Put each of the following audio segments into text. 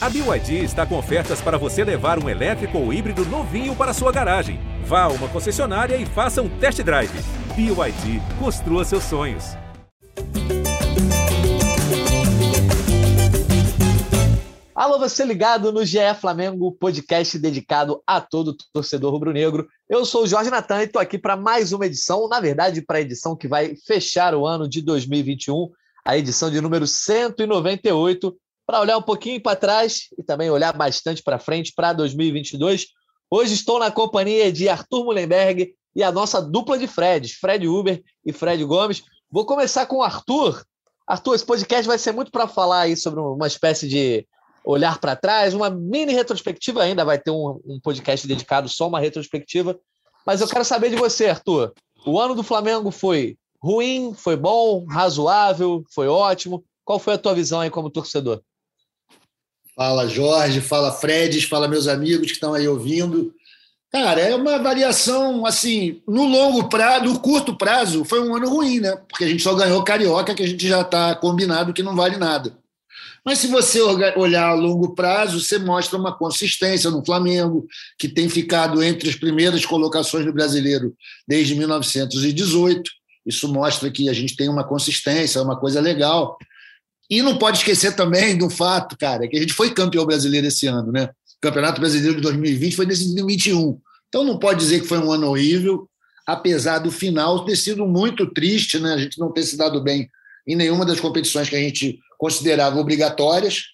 A BYD está com ofertas para você levar um elétrico ou híbrido novinho para sua garagem. Vá a uma concessionária e faça um test drive. BYD, construa seus sonhos. Alô, você ligado no GE Flamengo, podcast dedicado a todo torcedor rubro-negro. Eu sou o Jorge Natan e estou aqui para mais uma edição, na verdade, para a edição que vai fechar o ano de 2021, a edição de número 198 para olhar um pouquinho para trás e também olhar bastante para frente para 2022. Hoje estou na companhia de Arthur Mullenberg e a nossa dupla de Freds, Fred Uber e Fred Gomes. Vou começar com o Arthur. Arthur, esse podcast vai ser muito para falar aí sobre uma espécie de olhar para trás, uma mini retrospectiva ainda, vai ter um, um podcast dedicado só uma retrospectiva. Mas eu quero saber de você, Arthur. O ano do Flamengo foi ruim, foi bom, razoável, foi ótimo? Qual foi a tua visão aí como torcedor? Fala Jorge, fala Fred, fala meus amigos que estão aí ouvindo. Cara, é uma variação assim, no longo prazo, no curto prazo, foi um ano ruim, né? Porque a gente só ganhou carioca, que a gente já está combinado que não vale nada. Mas se você olhar a longo prazo, você mostra uma consistência no Flamengo, que tem ficado entre as primeiras colocações do brasileiro desde 1918. Isso mostra que a gente tem uma consistência, uma coisa legal. E não pode esquecer também do fato, cara, que a gente foi campeão brasileiro esse ano, né? O Campeonato Brasileiro de 2020 foi nesse 2021. Então não pode dizer que foi um ano horrível, apesar do final ter sido muito triste, né? A gente não ter se dado bem em nenhuma das competições que a gente considerava obrigatórias.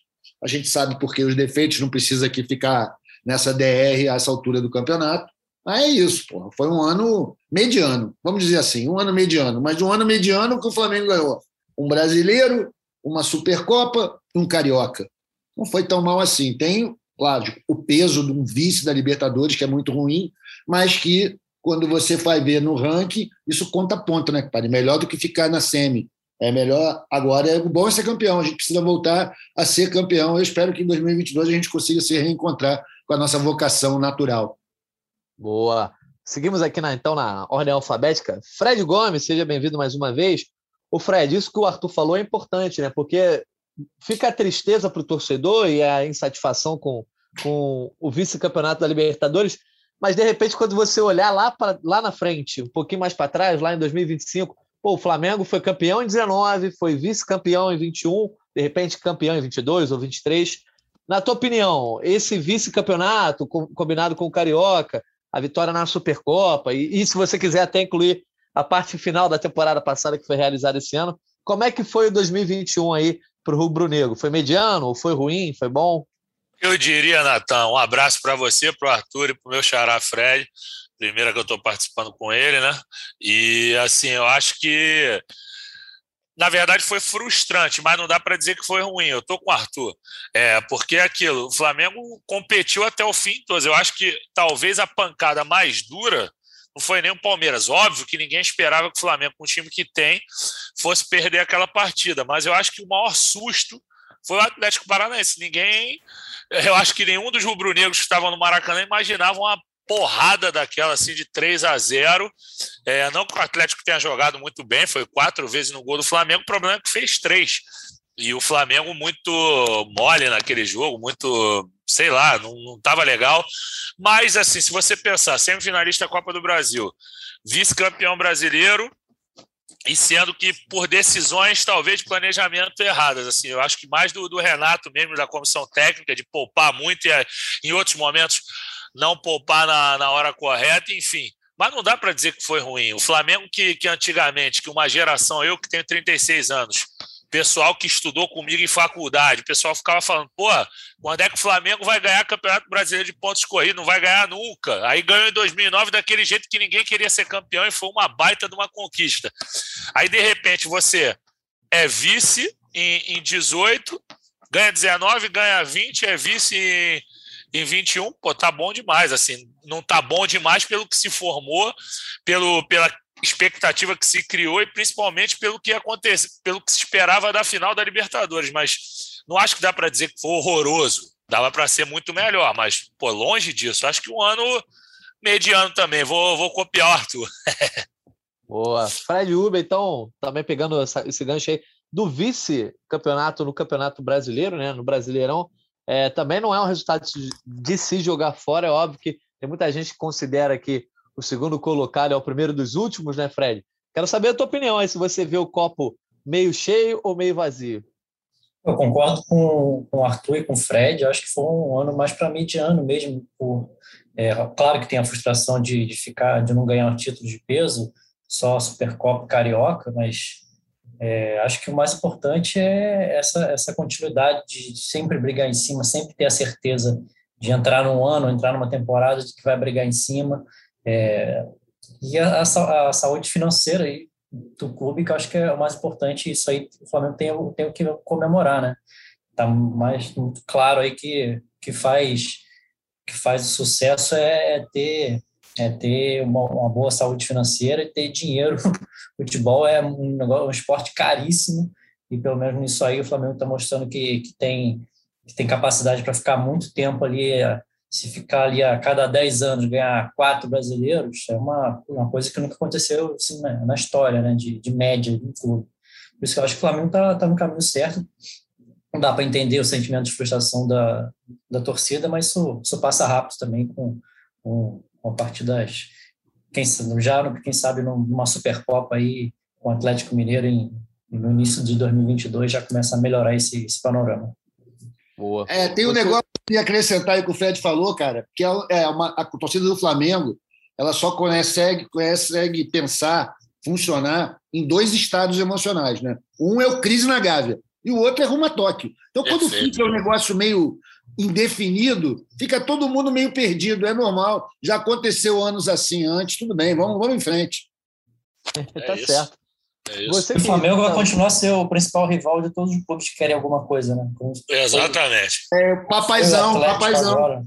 A gente sabe porque os defeitos não precisa aqui ficar nessa DR a essa altura do campeonato. Mas é isso, porra. Foi um ano mediano, vamos dizer assim, um ano mediano, mas um ano mediano que o Flamengo ganhou. Um brasileiro, uma Supercopa e um Carioca. Não foi tão mal assim. Tem, claro, o peso de um vice da Libertadores, que é muito ruim, mas que, quando você vai ver no ranking, isso conta ponto, né, pai? Melhor do que ficar na semi. É melhor. Agora, é bom ser campeão. A gente precisa voltar a ser campeão. Eu espero que em 2022 a gente consiga se reencontrar com a nossa vocação natural. Boa. Seguimos aqui na, então na ordem alfabética. Fred Gomes, seja bem-vindo mais uma vez. O Fred, isso que o Arthur falou é importante, né? Porque fica a tristeza para o torcedor e a insatisfação com, com o vice-campeonato da Libertadores, mas de repente, quando você olhar lá, pra, lá na frente, um pouquinho mais para trás, lá em 2025, pô, o Flamengo foi campeão em 19, foi vice-campeão em 21, de repente campeão em 22 ou 23. Na tua opinião, esse vice-campeonato combinado com o Carioca, a vitória na Supercopa, e, e se você quiser até incluir a parte final da temporada passada que foi realizada esse ano. Como é que foi o 2021 aí para o Rubro Negro? Foi mediano? Foi ruim? Foi bom? Eu diria, Natan, um abraço para você, para o Arthur e para o meu xará Fred. Primeira que eu estou participando com ele, né? E assim, eu acho que na verdade foi frustrante, mas não dá para dizer que foi ruim. Eu estou com o Arthur. É, porque é aquilo, o Flamengo competiu até o fim todos. Eu acho que talvez a pancada mais dura não foi nem o Palmeiras. Óbvio que ninguém esperava que o Flamengo, com o time que tem, fosse perder aquela partida, mas eu acho que o maior susto foi o Atlético Paranaense. Ninguém, eu acho que nenhum dos rubro-negros que estavam no Maracanã imaginava uma porrada daquela assim de 3 a 0. É, não que o Atlético tenha jogado muito bem, foi quatro vezes no gol do Flamengo, o problema é que fez três. E o Flamengo muito mole naquele jogo, muito, sei lá, não estava legal. Mas, assim, se você pensar, semifinalista da Copa do Brasil, vice-campeão brasileiro, e sendo que por decisões, talvez, de planejamento erradas. Assim, eu acho que mais do, do Renato mesmo, da comissão técnica, de poupar muito e em outros momentos não poupar na, na hora correta, enfim. Mas não dá para dizer que foi ruim. O Flamengo que, que antigamente, que uma geração, eu que tenho 36 anos, pessoal que estudou comigo em faculdade, o pessoal ficava falando, pô, quando é que o Flamengo vai ganhar Campeonato Brasileiro de pontos corridos? Não vai ganhar nunca. Aí ganhou em 2009 daquele jeito que ninguém queria ser campeão e foi uma baita de uma conquista. Aí, de repente, você é vice em, em 18, ganha 19, ganha 20, é vice em, em 21, pô, tá bom demais, assim, não tá bom demais pelo que se formou, pelo, pela expectativa que se criou e principalmente pelo que aconteceu, pelo que se esperava da final da Libertadores, mas não acho que dá para dizer que foi horroroso. Dava para ser muito melhor, mas pô, longe disso. Acho que um ano mediano também. Vou, vou copiar Arthur. Boa. Fred Uber, então, também pegando essa, esse gancho aí do vice-campeonato no Campeonato Brasileiro, né? No Brasileirão. É, também não é um resultado de se jogar fora, é óbvio que tem muita gente que considera que o segundo colocado é o primeiro dos últimos, né, Fred? Quero saber a tua opinião aí, se você vê o copo meio cheio ou meio vazio. Eu concordo com, com o Arthur e com o Fred. Eu acho que foi um ano mais para mediano mesmo. Por, é, claro que tem a frustração de, de ficar, de não ganhar um título de peso, só Supercopa Carioca, mas é, acho que o mais importante é essa, essa continuidade de sempre brigar em cima, sempre ter a certeza de entrar num ano, entrar numa temporada que vai brigar em cima. É, e a, a, a, saúde financeira aí do clube, que eu acho que é o mais importante, isso aí o Flamengo tem, tem o que comemorar, né? Tá mais claro aí que, que faz que faz o sucesso é, é ter é ter uma, uma, boa saúde financeira e ter dinheiro. Futebol é um, negócio, um esporte caríssimo e pelo menos nisso aí o Flamengo está mostrando que, que, tem, que tem capacidade para ficar muito tempo ali se ficar ali a cada 10 anos ganhar quatro brasileiros, é uma, uma coisa que nunca aconteceu assim, né, na história, né, de, de média do clube. Por isso que eu acho que o Flamengo está tá no caminho certo. Não dá para entender o sentimento de frustração da, da torcida, mas isso, isso passa rápido também com, com, com a partir das. Quem, já, quem sabe, numa Supercopa aí, com o Atlético Mineiro em, no início de 2022 já começa a melhorar esse, esse panorama. Boa. É, tem um Você... negócio que acrescentar aí que o Fred falou, cara, que é, é uma, a torcida do Flamengo ela só consegue, consegue pensar, funcionar em dois estados emocionais. Né? Um é o crise na Gávea e o outro é rumo a Tóquio. Então, quando Perfeito. fica um negócio meio indefinido, fica todo mundo meio perdido. É normal. Já aconteceu anos assim antes, tudo bem, vamos, vamos em frente. É tá certo. É o Flamengo vai continuar a ser o principal rival de todos os clubes que querem alguma coisa, né? Exatamente. É, papaizão, papaizão. Agora,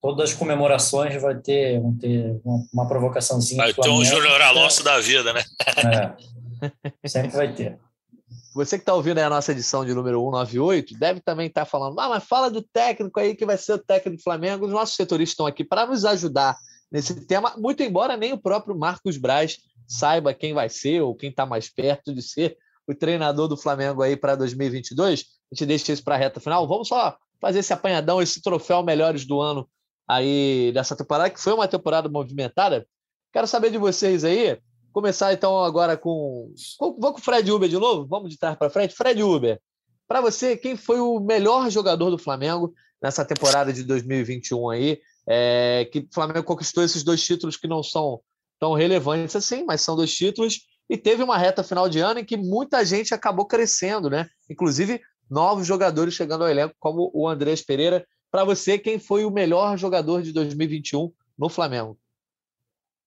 todas as comemorações vai ter, vão ter uma, uma provocaçãozinha. Vai ter um Júnior Alonso da vida, né? É. Sempre vai ter. Você que está ouvindo a nossa edição de número 198, deve também estar tá falando, ah, mas fala do técnico aí que vai ser o técnico do Flamengo. Os nossos setoristas estão aqui para nos ajudar nesse tema, muito embora nem o próprio Marcos Braz saiba quem vai ser ou quem está mais perto de ser o treinador do Flamengo aí para 2022. A gente deixa isso para a reta final. Vamos só fazer esse apanhadão, esse troféu melhores do ano aí dessa temporada, que foi uma temporada movimentada. Quero saber de vocês aí. Começar então agora com. Vou com o Fred Uber de novo? Vamos de trás para frente. Fred Uber, para você, quem foi o melhor jogador do Flamengo nessa temporada de 2021 aí? É, que o Flamengo conquistou esses dois títulos que não são tão relevantes assim, mas são dois títulos. E teve uma reta final de ano em que muita gente acabou crescendo, né? Inclusive novos jogadores chegando ao elenco, como o Andrés Pereira. Para você, quem foi o melhor jogador de 2021 no Flamengo?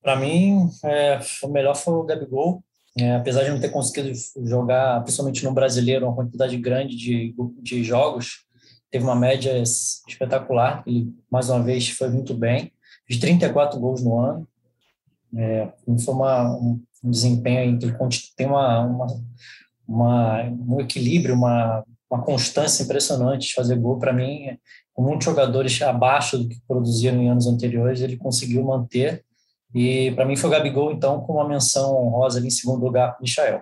Para mim, é, o melhor foi o Gabigol. É, apesar de não ter conseguido jogar, principalmente no brasileiro, uma quantidade grande de, de jogos, teve uma média espetacular. Ele, mais uma vez, foi muito bem. Fiz 34 gols no ano. É, foi uma, um, desempenho que tem uma, uma, uma, um equilíbrio, uma, uma constância impressionante de fazer gol. Para mim, com muitos jogadores abaixo do que produziram em anos anteriores, ele conseguiu manter. E para mim foi o Gabigol, então, com uma menção honrosa ali em segundo lugar, Michael.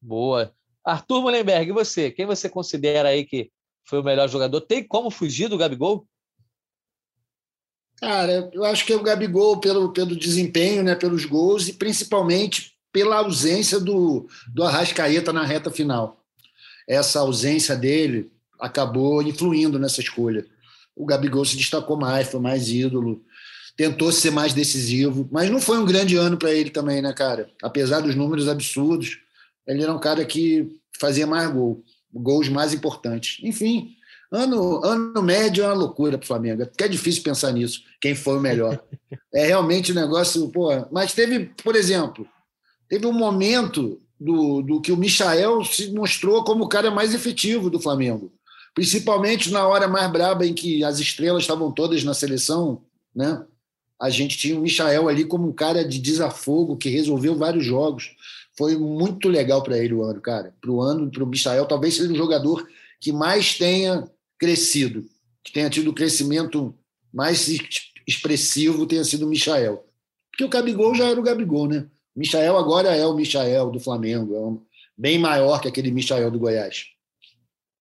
Boa. Arthur Mullenberg, e você? Quem você considera aí que foi o melhor jogador? Tem como fugir do Gabigol? Cara, eu acho que é o Gabigol pelo, pelo desempenho, né, pelos gols e principalmente pela ausência do, do Arrascaeta na reta final. Essa ausência dele acabou influindo nessa escolha. O Gabigol se destacou mais, foi mais ídolo, tentou ser mais decisivo, mas não foi um grande ano para ele também, né, cara? Apesar dos números absurdos, ele era um cara que fazia mais gol, gols mais importantes. Enfim, Ano, ano médio é uma loucura para o Flamengo, porque é difícil pensar nisso, quem foi o melhor. É realmente um negócio. Pô, mas teve, por exemplo, teve um momento do, do que o Michael se mostrou como o cara mais efetivo do Flamengo. Principalmente na hora mais braba em que as estrelas estavam todas na seleção, né? A gente tinha o Michael ali como um cara de desafogo que resolveu vários jogos. Foi muito legal para ele o ano, cara. Para o ano, para o Michael, talvez seja um jogador que mais tenha crescido, que tenha tido o crescimento mais expressivo, tenha sido o Michael. Porque o Gabigol já era o Gabigol, né? O Michael agora é o Michael do Flamengo, é um, bem maior que aquele Michael do Goiás.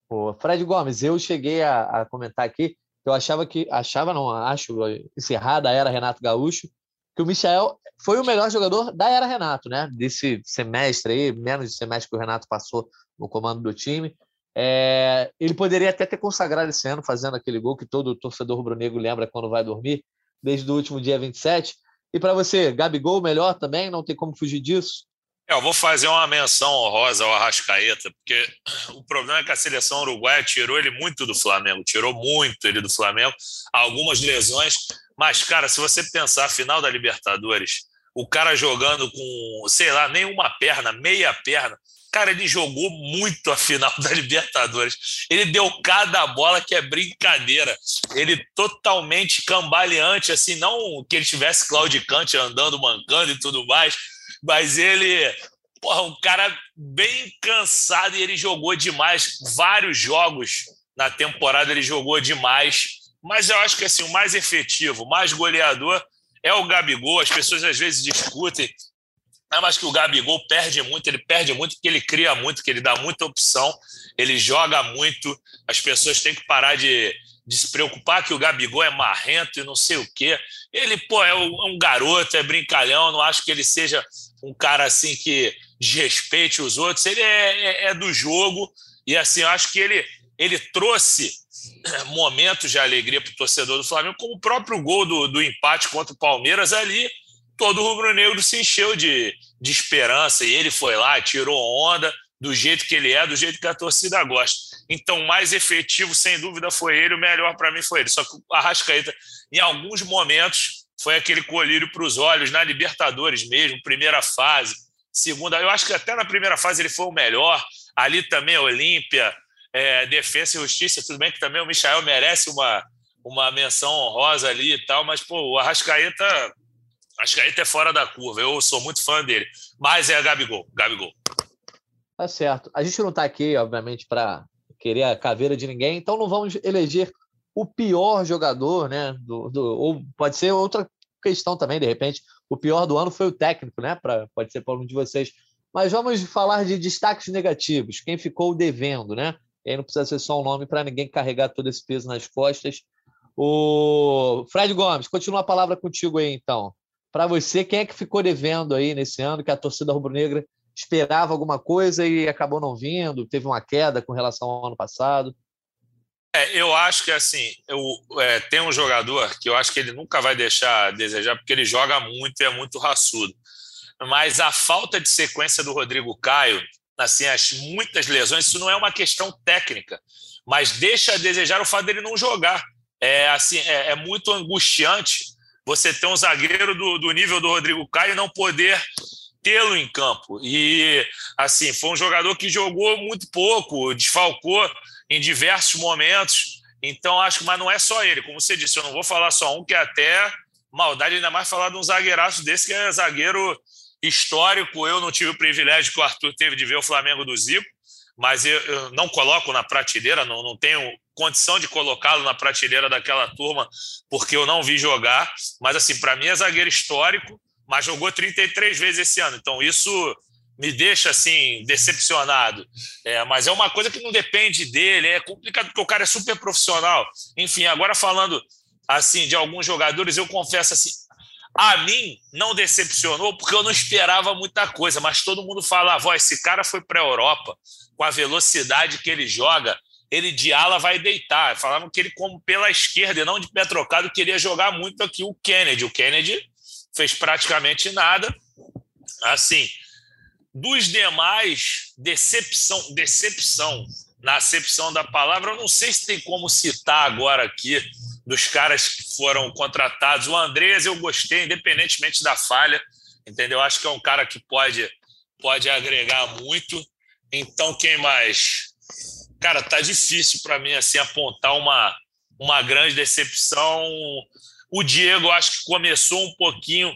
Pô, Fred Gomes, eu cheguei a, a comentar aqui eu achava que achava não acho encerrada a era Renato Gaúcho que o Michel foi o melhor jogador da era Renato, né? Desse semestre aí, menos de semestre que o Renato passou no comando do time. É, ele poderia até ter consagrado esse ano fazendo aquele gol que todo torcedor rubro-negro lembra quando vai dormir, desde o último dia 27. E para você, Gabigol melhor também? Não tem como fugir disso? É, eu vou fazer uma menção honrosa ao Arrascaeta, porque o problema é que a seleção uruguaia tirou ele muito do Flamengo, tirou muito ele do Flamengo, algumas lesões, mas, cara, se você pensar final da Libertadores, o cara jogando com, sei lá, nenhuma perna, meia perna, cara, ele jogou muito a final da Libertadores. Ele deu cada bola que é brincadeira. Ele totalmente cambaleante, assim, não que ele tivesse claudicante andando, mancando e tudo mais, mas ele, porra, um cara bem cansado e ele jogou demais. Vários jogos na temporada ele jogou demais. Mas eu acho que assim, o mais efetivo, o mais goleador é o Gabigol. As pessoas às vezes discutem, ah, mas que o Gabigol perde muito, ele perde muito porque ele cria muito, que ele dá muita opção, ele joga muito. As pessoas têm que parar de, de se preocupar que o Gabigol é marrento e não sei o quê. Ele, pô, é um garoto, é brincalhão, não acho que ele seja um cara assim que desrespeite os outros. Ele é, é, é do jogo e assim, eu acho que ele, ele trouxe momentos de alegria para o torcedor do Flamengo, como o próprio gol do, do empate contra o Palmeiras ali. Todo rubro-negro se encheu de, de esperança e ele foi lá, tirou onda do jeito que ele é, do jeito que a torcida gosta. Então, mais efetivo, sem dúvida, foi ele, o melhor para mim foi ele. Só que o Arrascaeta, em alguns momentos, foi aquele colírio para os olhos na Libertadores mesmo, primeira fase, segunda. Eu acho que até na primeira fase ele foi o melhor. Ali também Olímpia, é, Defesa e Justiça, tudo bem que também o Michael merece uma, uma menção honrosa ali e tal, mas pô, o Arrascaeta, Arrascaeta é fora da curva. Eu sou muito fã dele, mas é Gabigol, Gabigol. Tá certo. A gente não está aqui, obviamente, para querer a caveira de ninguém, então não vamos eleger o pior jogador, né? Do, do, ou pode ser outra questão também, de repente, o pior do ano foi o técnico, né? Pra, pode ser para algum de vocês. Mas vamos falar de destaques negativos, quem ficou devendo, né? E aí não precisa ser só um nome para ninguém carregar todo esse peso nas costas. O Fred Gomes, continua a palavra contigo aí, então. Para você, quem é que ficou devendo aí nesse ano que a torcida rubro-negra esperava alguma coisa e acabou não vindo, teve uma queda com relação ao ano passado? É, eu acho que assim, eu, é, tem um jogador que eu acho que ele nunca vai deixar a desejar, porque ele joga muito e é muito raçudo. Mas a falta de sequência do Rodrigo Caio, assim, as muitas lesões, isso não é uma questão técnica, mas deixa a desejar o fato dele não jogar. É assim, é, é muito angustiante você ter um zagueiro do, do nível do Rodrigo Caio e não poder tê-lo em campo. E assim, foi um jogador que jogou muito pouco, desfalcou em diversos momentos. Então, acho que, mas não é só ele. Como você disse, eu não vou falar só um, que é até maldade, ainda mais falar de um zagueiraço desse, que é zagueiro histórico. Eu não tive o privilégio que o Arthur teve de ver o Flamengo do Zico, mas eu, eu não coloco na prateleira, não, não tenho condição de colocá-lo na prateleira daquela turma, porque eu não vi jogar. Mas, assim, para mim é zagueiro histórico, mas jogou 33 vezes esse ano. Então, isso me deixa assim decepcionado. É, mas é uma coisa que não depende dele, é complicado porque o cara é super profissional. Enfim, agora falando assim de alguns jogadores, eu confesso assim, a mim não decepcionou porque eu não esperava muita coisa, mas todo mundo falava, esse cara foi para a Europa com a velocidade que ele joga, ele de ala vai deitar. Falavam que ele como pela esquerda e não de pé trocado queria jogar muito aqui o Kennedy. O Kennedy fez praticamente nada. Assim, dos demais, decepção, decepção na acepção da palavra, eu não sei se tem como citar agora aqui dos caras que foram contratados. O Andrés eu gostei, independentemente da falha, entendeu? Acho que é um cara que pode, pode agregar muito. Então, quem mais? Cara, tá difícil para mim assim apontar uma, uma grande decepção. O Diego, acho que começou um pouquinho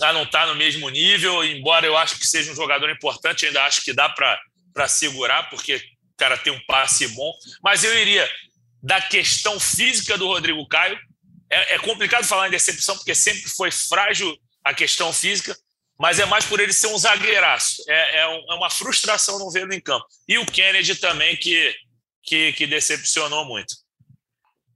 a não estar tá no mesmo nível, embora eu acho que seja um jogador importante, ainda acho que dá para segurar, porque o cara tem um passe bom. Mas eu iria da questão física do Rodrigo Caio. É, é complicado falar em decepção, porque sempre foi frágil a questão física, mas é mais por ele ser um zagueiraço. É, é, um, é uma frustração não vê-lo em campo. E o Kennedy também, que, que, que decepcionou muito.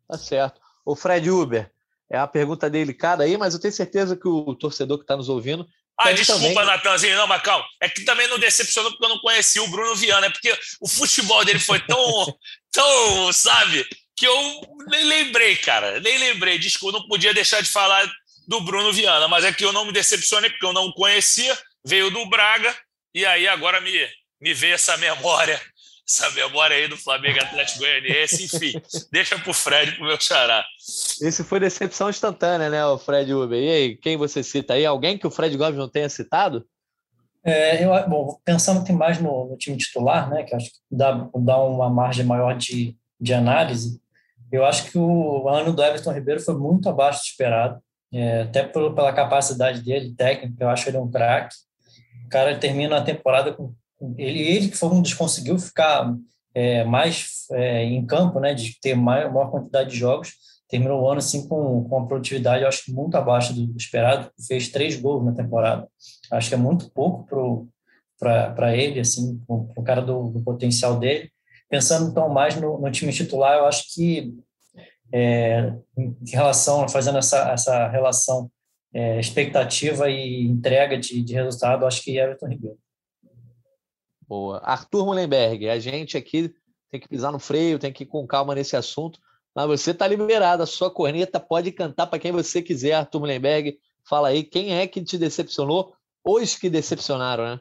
Tá certo. O Fred Uber, é a pergunta delicada aí, mas eu tenho certeza que o torcedor que está nos ouvindo. Ah, desculpa, também... Natanzinho, não, mas calma. É que também não decepcionou porque eu não conheci o Bruno Viana, é porque o futebol dele foi tão, tão, sabe, que eu nem lembrei, cara. Nem lembrei. Desculpa, não podia deixar de falar do Bruno Viana, mas é que eu não me decepcionei porque eu não o conhecia, veio do Braga, e aí agora me, me veio essa memória essa memória aí do Flamengo Atlético Goianiense, enfim, deixa pro Fred, pro meu xará. Esse foi decepção instantânea, né, o Fred Uber? E aí, quem você cita aí? Alguém que o Fred Gomes não tenha citado? É, eu, bom, pensando que mais no, no, time titular, né, que acho que dá, dá uma margem maior de, de análise, eu acho que o ano do Everton Ribeiro foi muito abaixo do esperado, é, até por, pela capacidade dele, técnica, eu acho ele um craque. O cara termina a temporada com ele, ele que foi um dos conseguiu ficar é, mais é, em campo, né, de ter maior, maior quantidade de jogos, terminou o ano assim com, com uma produtividade, acho que muito abaixo do esperado, fez três gols na temporada. Acho que é muito pouco para ele, assim, o cara do, do, potencial dele. Pensando então mais no, no time titular, eu acho que é, em relação, fazendo essa, essa relação é, expectativa e entrega de, de resultado, acho que Everton Ribeiro. Boa. Arthur Mullenberg, a gente aqui tem que pisar no freio, tem que ir com calma nesse assunto, mas você está liberado, a sua corneta pode cantar para quem você quiser, Arthur Mullenberg. Fala aí, quem é que te decepcionou? Os que decepcionaram, né?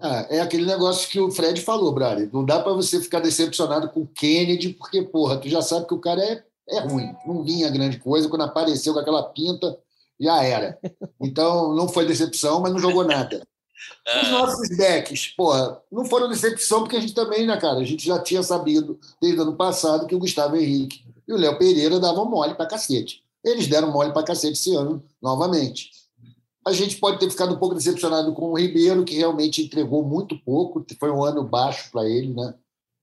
Ah, é aquele negócio que o Fred falou, Brady. Não dá para você ficar decepcionado com o Kennedy, porque, porra, tu já sabe que o cara é, é ruim. Não vinha grande coisa, quando apareceu com aquela pinta, já era. Então, não foi decepção, mas não jogou nada. Os nossos decks, porra, não foram decepção, porque a gente também, né, cara? A gente já tinha sabido desde o ano passado que o Gustavo Henrique e o Léo Pereira davam mole pra cacete. Eles deram mole pra cacete esse ano, novamente. A gente pode ter ficado um pouco decepcionado com o Ribeiro, que realmente entregou muito pouco. Foi um ano baixo para ele, né?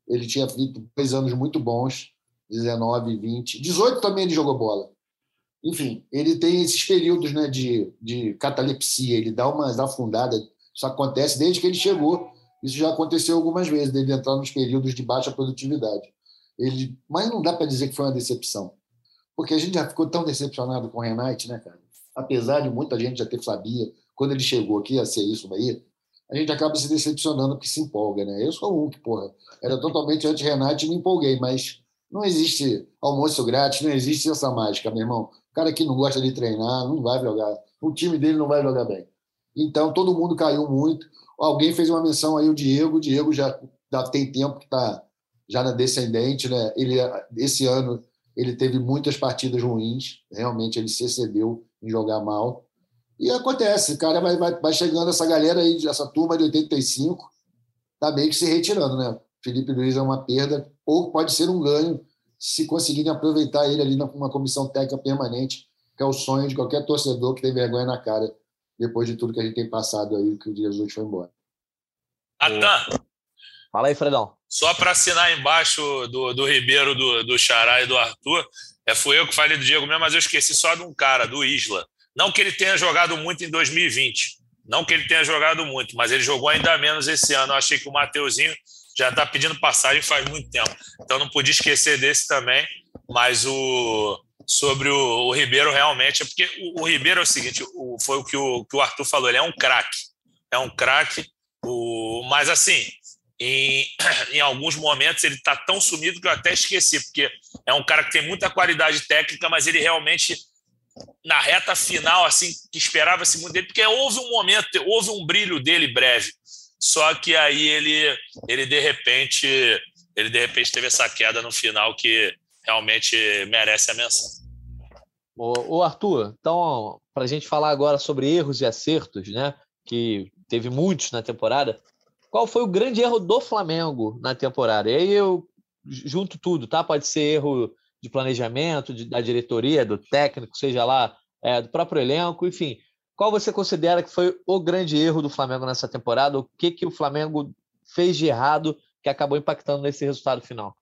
Ele tinha feito dois anos muito bons, 19, 20. 18 também ele jogou bola enfim, ele tem esses períodos né, de, de catalepsia, ele dá umas afundadas isso acontece desde que ele chegou. Isso já aconteceu algumas vezes, dele entrar nos períodos de baixa produtividade. Ele, mas não dá para dizer que foi uma decepção, porque a gente já ficou tão decepcionado com o Renate, né, cara? Apesar de muita gente já ter sabia quando ele chegou aqui a ser isso aí, a gente acaba se decepcionando porque se empolga, né? Eu sou um que, porra, era totalmente anti-Renate e me empolguei, mas não existe almoço grátis, não existe essa mágica, meu irmão. O cara que não gosta de treinar não vai jogar, o time dele não vai jogar bem. Então, todo mundo caiu muito. Alguém fez uma menção aí, o Diego. O Diego já, já tem tempo que está já na descendente. Né? Ele, esse ano ele teve muitas partidas ruins. Realmente, ele se excedeu em jogar mal. E acontece, cara, vai, vai, vai chegando essa galera aí, essa turma de 85, tá meio que se retirando, né? Felipe Luiz é uma perda, ou pode ser um ganho se conseguirem aproveitar ele ali numa comissão técnica permanente, que é o sonho de qualquer torcedor que tem vergonha na cara depois de tudo que a gente tem passado aí, que o Jesus foi embora. Atan. Fala aí, Fredão. Só para assinar embaixo do, do Ribeiro, do, do Xará e do Arthur, é, fui eu que falei do Diego mesmo, mas eu esqueci só de um cara, do Isla. Não que ele tenha jogado muito em 2020, não que ele tenha jogado muito, mas ele jogou ainda menos esse ano. Eu achei que o Mateuzinho já está pedindo passagem faz muito tempo. Então não podia esquecer desse também, mas o, sobre o, o, Ribeiro realmente, é porque o, o Ribeiro é o seguinte, o, foi o que, o que o Arthur falou, ele é um craque, é um craque, mas assim, em, em alguns momentos ele está tão sumido que eu até esqueci, porque é um cara que tem muita qualidade técnica, mas ele realmente na reta final, assim, que esperava-se muito dele, porque houve um momento, houve um brilho dele breve, só que aí ele, ele de repente, ele de repente teve essa queda no final que realmente merece a menção. Ô, Arthur, então, para a gente falar agora sobre erros e acertos, né? Que teve muitos na temporada. Qual foi o grande erro do Flamengo na temporada? E aí eu junto tudo, tá? Pode ser erro de planejamento, de, da diretoria, do técnico, seja lá, é, do próprio elenco, enfim. Qual você considera que foi o grande erro do Flamengo nessa temporada? O que, que o Flamengo fez de errado que acabou impactando nesse resultado final?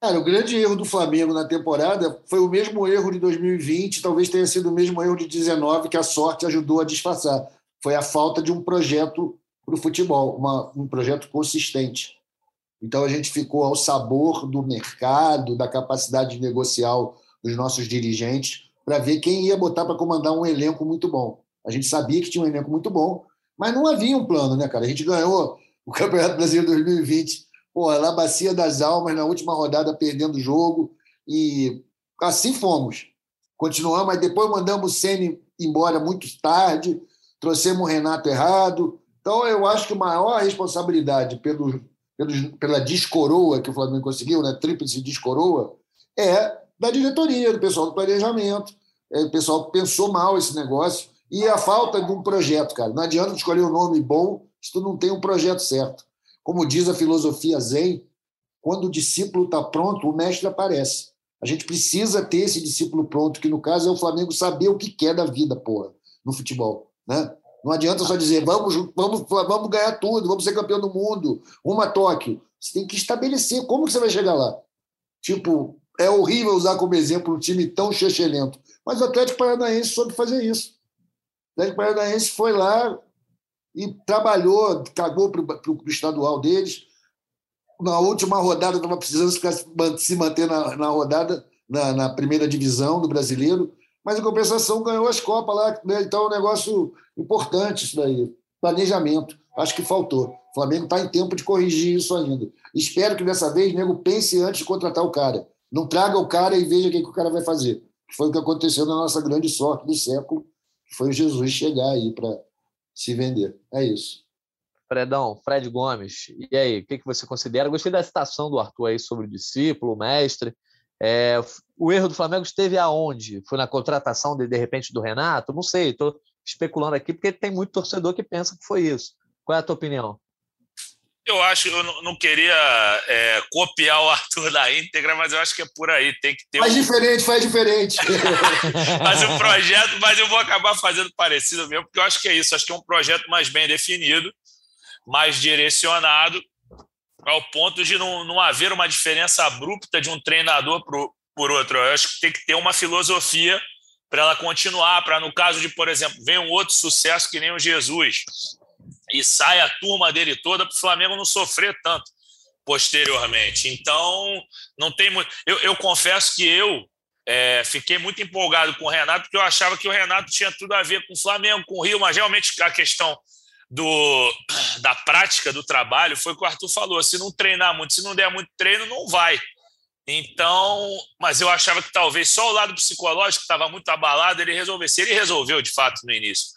Cara, o grande erro do Flamengo na temporada foi o mesmo erro de 2020, talvez tenha sido o mesmo erro de 19 que a sorte ajudou a disfarçar. Foi a falta de um projeto para o futebol, uma, um projeto consistente. Então a gente ficou ao sabor do mercado, da capacidade de negociar dos nossos dirigentes, para ver quem ia botar para comandar um elenco muito bom. A gente sabia que tinha um elenco muito bom, mas não havia um plano, né, cara? A gente ganhou o Campeonato Brasileiro 2020, porra, na Bacia das Almas, na última rodada, perdendo o jogo, e assim fomos. Continuamos, mas depois mandamos o Sene embora muito tarde, trouxemos o Renato errado. Então, eu acho que a maior responsabilidade pelo, pelo, pela descoroa que o Flamengo conseguiu, né, tríplice descoroa, é da diretoria, do pessoal do planejamento. É, o pessoal pensou mal esse negócio e a falta de um projeto, cara. Não adianta escolher um nome bom se tu não tem um projeto certo. Como diz a filosofia Zen, quando o discípulo está pronto, o mestre aparece. A gente precisa ter esse discípulo pronto, que no caso é o Flamengo saber o que quer da vida, porra, no futebol. Né? Não adianta só dizer vamos, vamos, vamos ganhar tudo, vamos ser campeão do mundo, uma Tóquio. Você tem que estabelecer como que você vai chegar lá. Tipo, é horrível usar como exemplo um time tão chechelento, mas o Atlético Paranaense soube fazer isso. Atlético Paranaense foi lá e trabalhou, cagou para o estadual deles. Na última rodada, estava precisando se manter na, na rodada, na, na, primeira divisão do brasileiro, mas em compensação ganhou as Copas lá. Né? Então é um negócio importante isso daí. Planejamento. Acho que faltou. O Flamengo está em tempo de corrigir isso ainda. Espero que dessa vez o nego pense antes de contratar o cara. Não traga o cara e veja o que, que o cara vai fazer. Foi o que aconteceu na nossa grande sorte do século, foi o Jesus chegar aí para se vender. É isso. Fredão, Fred Gomes, e aí, o que, que você considera? Gostei da citação do Arthur aí sobre o discípulo, o mestre. É, o erro do Flamengo esteve aonde? Foi na contratação, de, de repente, do Renato? Não sei, estou especulando aqui, porque tem muito torcedor que pensa que foi isso. Qual é a tua opinião? Eu acho, eu não, queria é, copiar o Arthur da íntegra, mas eu acho que é por aí. Tem que ter. Faz um... diferente, faz diferente. mas o projeto, mas eu vou acabar fazendo parecido mesmo, porque eu acho que é isso. Acho que é um projeto mais bem definido, mais direcionado, ao ponto de não, não haver uma diferença abrupta de um treinador pro, por outro. Eu acho que tem que ter uma filosofia para ela continuar, para no caso de, por exemplo, vem um outro sucesso que nem o Jesus e sai a turma dele toda para o Flamengo não sofrer tanto posteriormente. Então, não tem muito. Eu, eu confesso que eu é, fiquei muito empolgado com o Renato, porque eu achava que o Renato tinha tudo a ver com o Flamengo, com o Rio, mas realmente a questão do, da prática do trabalho foi o que o Arthur falou: se não treinar muito, se não der muito treino, não vai. Então, mas eu achava que talvez só o lado psicológico estava muito abalado, ele resolvesse. Ele resolveu de fato no início.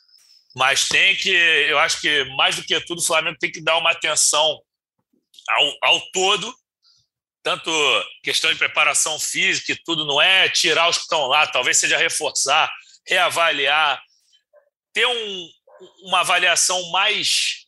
Mas tem que, eu acho que mais do que tudo, o Flamengo tem que dar uma atenção ao, ao todo, tanto questão de preparação física e tudo, não é tirar os que estão lá, talvez seja reforçar, reavaliar, ter um, uma avaliação mais,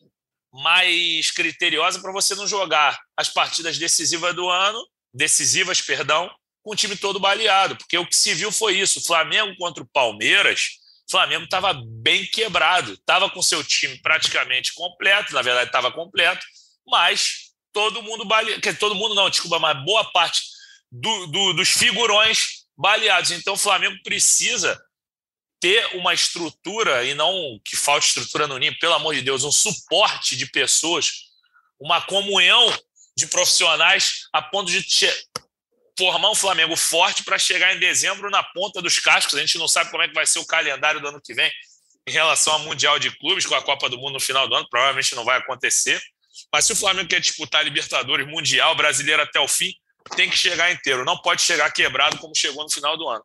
mais criteriosa para você não jogar as partidas decisivas do ano, decisivas, perdão, com o time todo baleado, porque o que se viu foi isso, o Flamengo contra o Palmeiras, Flamengo estava bem quebrado, estava com seu time praticamente completo, na verdade estava completo, mas todo mundo baleado, todo mundo não, desculpa, mas boa parte do, do, dos figurões baleados. Então o Flamengo precisa ter uma estrutura, e não que falte estrutura no Ninho, pelo amor de Deus, um suporte de pessoas, uma comunhão de profissionais a ponto de formar um Flamengo forte para chegar em dezembro na ponta dos cascos. A gente não sabe como é que vai ser o calendário do ano que vem em relação ao Mundial de Clubes, com a Copa do Mundo no final do ano, provavelmente não vai acontecer. Mas se o Flamengo quer disputar Libertadores, Mundial, Brasileiro até o fim, tem que chegar inteiro. Não pode chegar quebrado como chegou no final do ano.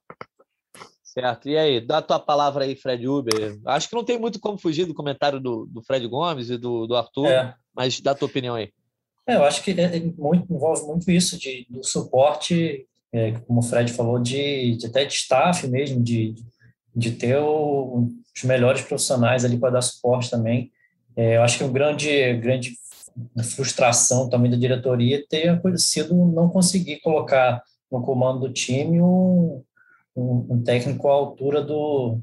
Certo. E aí, dá a tua palavra aí, Fred Uber. Acho que não tem muito como fugir do comentário do, do Fred Gomes e do, do Arthur, é. mas dá a tua opinião aí. É, eu acho que é, é muito, envolve muito isso de, do suporte, é, como o Fred falou, de, de, até de staff mesmo, de, de ter o, os melhores profissionais ali para dar suporte também. É, eu acho que o grande, grande frustração também da diretoria ter sido não conseguir colocar no comando do time um, um, um técnico à altura do,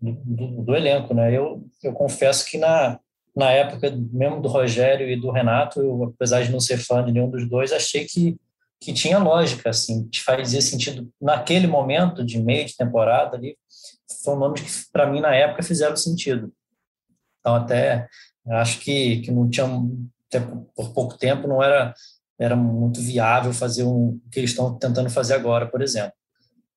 do, do, elenco, né? Eu, eu confesso que na, na época mesmo do Rogério e do Renato, eu, apesar de não ser fã de nenhum dos dois, achei que, que tinha lógica, assim, que fazia sentido naquele momento de meio de temporada ali, foram nomes que para mim na época fizeram sentido. Então até acho que, que não tinha por pouco tempo não era era muito viável fazer um, o que eles estão tentando fazer agora, por exemplo.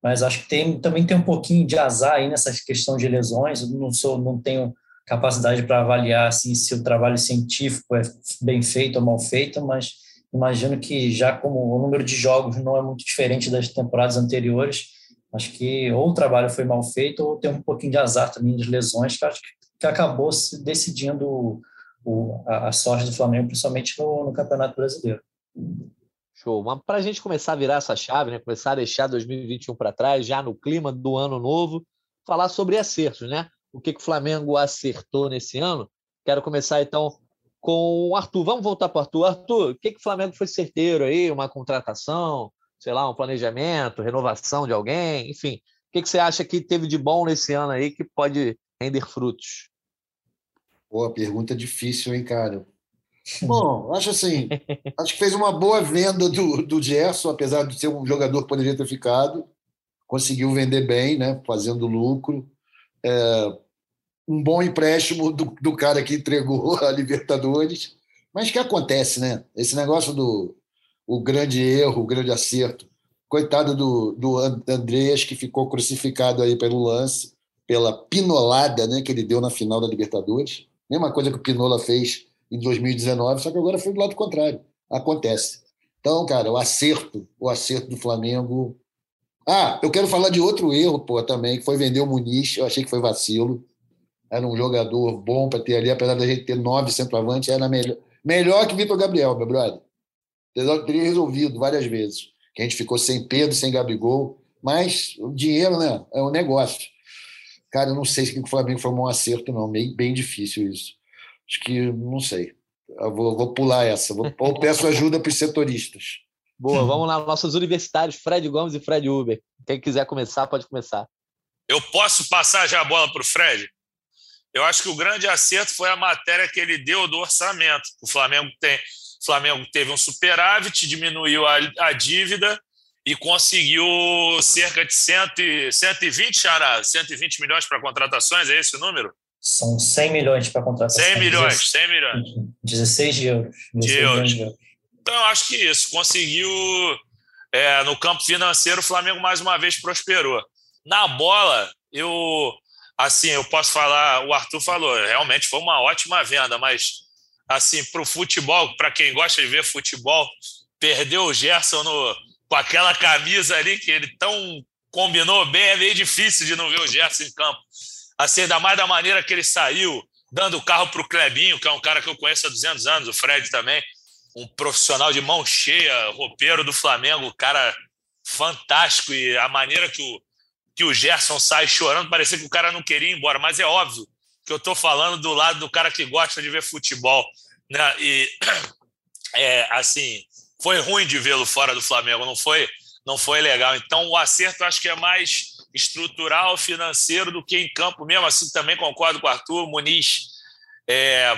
Mas acho que tem, também tem um pouquinho de azar aí nessa questão de lesões. Eu não sou, não tenho capacidade para avaliar assim, se o trabalho científico é bem feito ou mal feito, mas imagino que já como o número de jogos não é muito diferente das temporadas anteriores, acho que ou o trabalho foi mal feito ou tem um pouquinho de azar também de lesões que acho que acabou se decidindo o, a, a, sorte do Flamengo, principalmente no, no Campeonato Brasileiro. Show. Mas para a gente começar a virar essa chave, né? começar a deixar 2021 para trás, já no clima do ano novo, falar sobre acertos, né? O que, que o Flamengo acertou nesse ano? Quero começar então com o Arthur. Vamos voltar para o Arthur. Arthur, o que, que o Flamengo foi certeiro aí? Uma contratação, sei lá, um planejamento, renovação de alguém, enfim. O que, que você acha que teve de bom nesse ano aí que pode render frutos? Boa pergunta difícil, hein, cara? Bom, acho assim, acho que fez uma boa venda do, do Gerson, apesar de ser um jogador que poderia ter ficado. Conseguiu vender bem, né? Fazendo lucro. É, um bom empréstimo do, do cara que entregou a Libertadores. Mas que acontece, né? Esse negócio do o grande erro, o grande acerto. Coitado do, do Andreas, que ficou crucificado aí pelo lance, pela pinolada né, que ele deu na final da Libertadores. Mesma coisa que o Pinola fez em 2019, só que agora foi do lado contrário. Acontece. Então, cara, o acerto, o acerto do Flamengo. Ah, eu quero falar de outro erro, pô, também, que foi vender o Muniz. Eu achei que foi vacilo. Era um jogador bom para ter ali, apesar da gente ter nove centroavantes, era melhor, melhor que Vitor Gabriel, meu brother. Teria resolvido várias vezes. Que a gente ficou sem Pedro, sem Gabigol. Mas o dinheiro, né? É um negócio. Cara, eu não sei se o Flamengo foi um acerto, não. Bem, bem difícil isso. Acho que não sei. Eu vou, vou pular essa. Vou, ou peço ajuda para os setoristas. Boa, vamos lá, nossos universitários, Fred Gomes e Fred Uber. Quem quiser começar, pode começar. Eu posso passar já a bola para o Fred? Eu acho que o grande acerto foi a matéria que ele deu do orçamento. O Flamengo tem, o Flamengo teve um superávit, diminuiu a, a dívida e conseguiu cerca de 100, 120, Xará, 120 milhões para contratações, é esse o número? São 100 milhões para contratação. 100 milhões, 100 milhões. 16 de euros. 16 de euros. de euros. Então, eu acho que isso. Conseguiu, é, no campo financeiro, o Flamengo mais uma vez prosperou. Na bola, eu, assim, eu posso falar, o Arthur falou, realmente foi uma ótima venda, mas, assim, para o futebol, para quem gosta de ver futebol, perdeu o Gerson no, com aquela camisa ali que ele tão combinou bem, é meio difícil de não ver o Gerson em campo. Assim, ainda mais da maneira que ele saiu, dando o carro para o Clebinho, que é um cara que eu conheço há 200 anos, o Fred também, um profissional de mão cheia, roupeiro do Flamengo, cara fantástico. E a maneira que o, que o Gerson sai chorando, parecia que o cara não queria ir embora, mas é óbvio que eu estou falando do lado do cara que gosta de ver futebol. Né? E, é, assim, foi ruim de vê-lo fora do Flamengo, não foi, não foi legal. Então, o acerto acho que é mais estrutural, financeiro do que em campo mesmo. Assim, também concordo com o Arthur Muniz, é,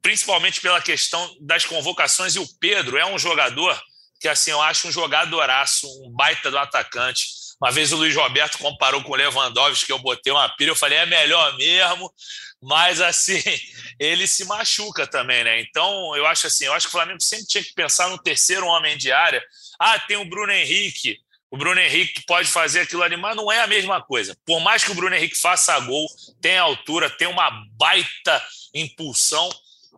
principalmente pela questão das convocações. E o Pedro é um jogador que, assim, eu acho um jogadoraço, um baita do atacante. Uma vez o Luiz Roberto comparou com o Lewandowski, que eu botei uma pilha, eu falei, é melhor mesmo, mas assim, ele se machuca também, né? Então, eu acho assim, eu acho que o Flamengo sempre tinha que pensar no terceiro homem de área. Ah, tem o Bruno Henrique, o Bruno Henrique pode fazer aquilo ali, mas não é a mesma coisa. Por mais que o Bruno Henrique faça gol, tenha altura, tenha uma baita impulsão,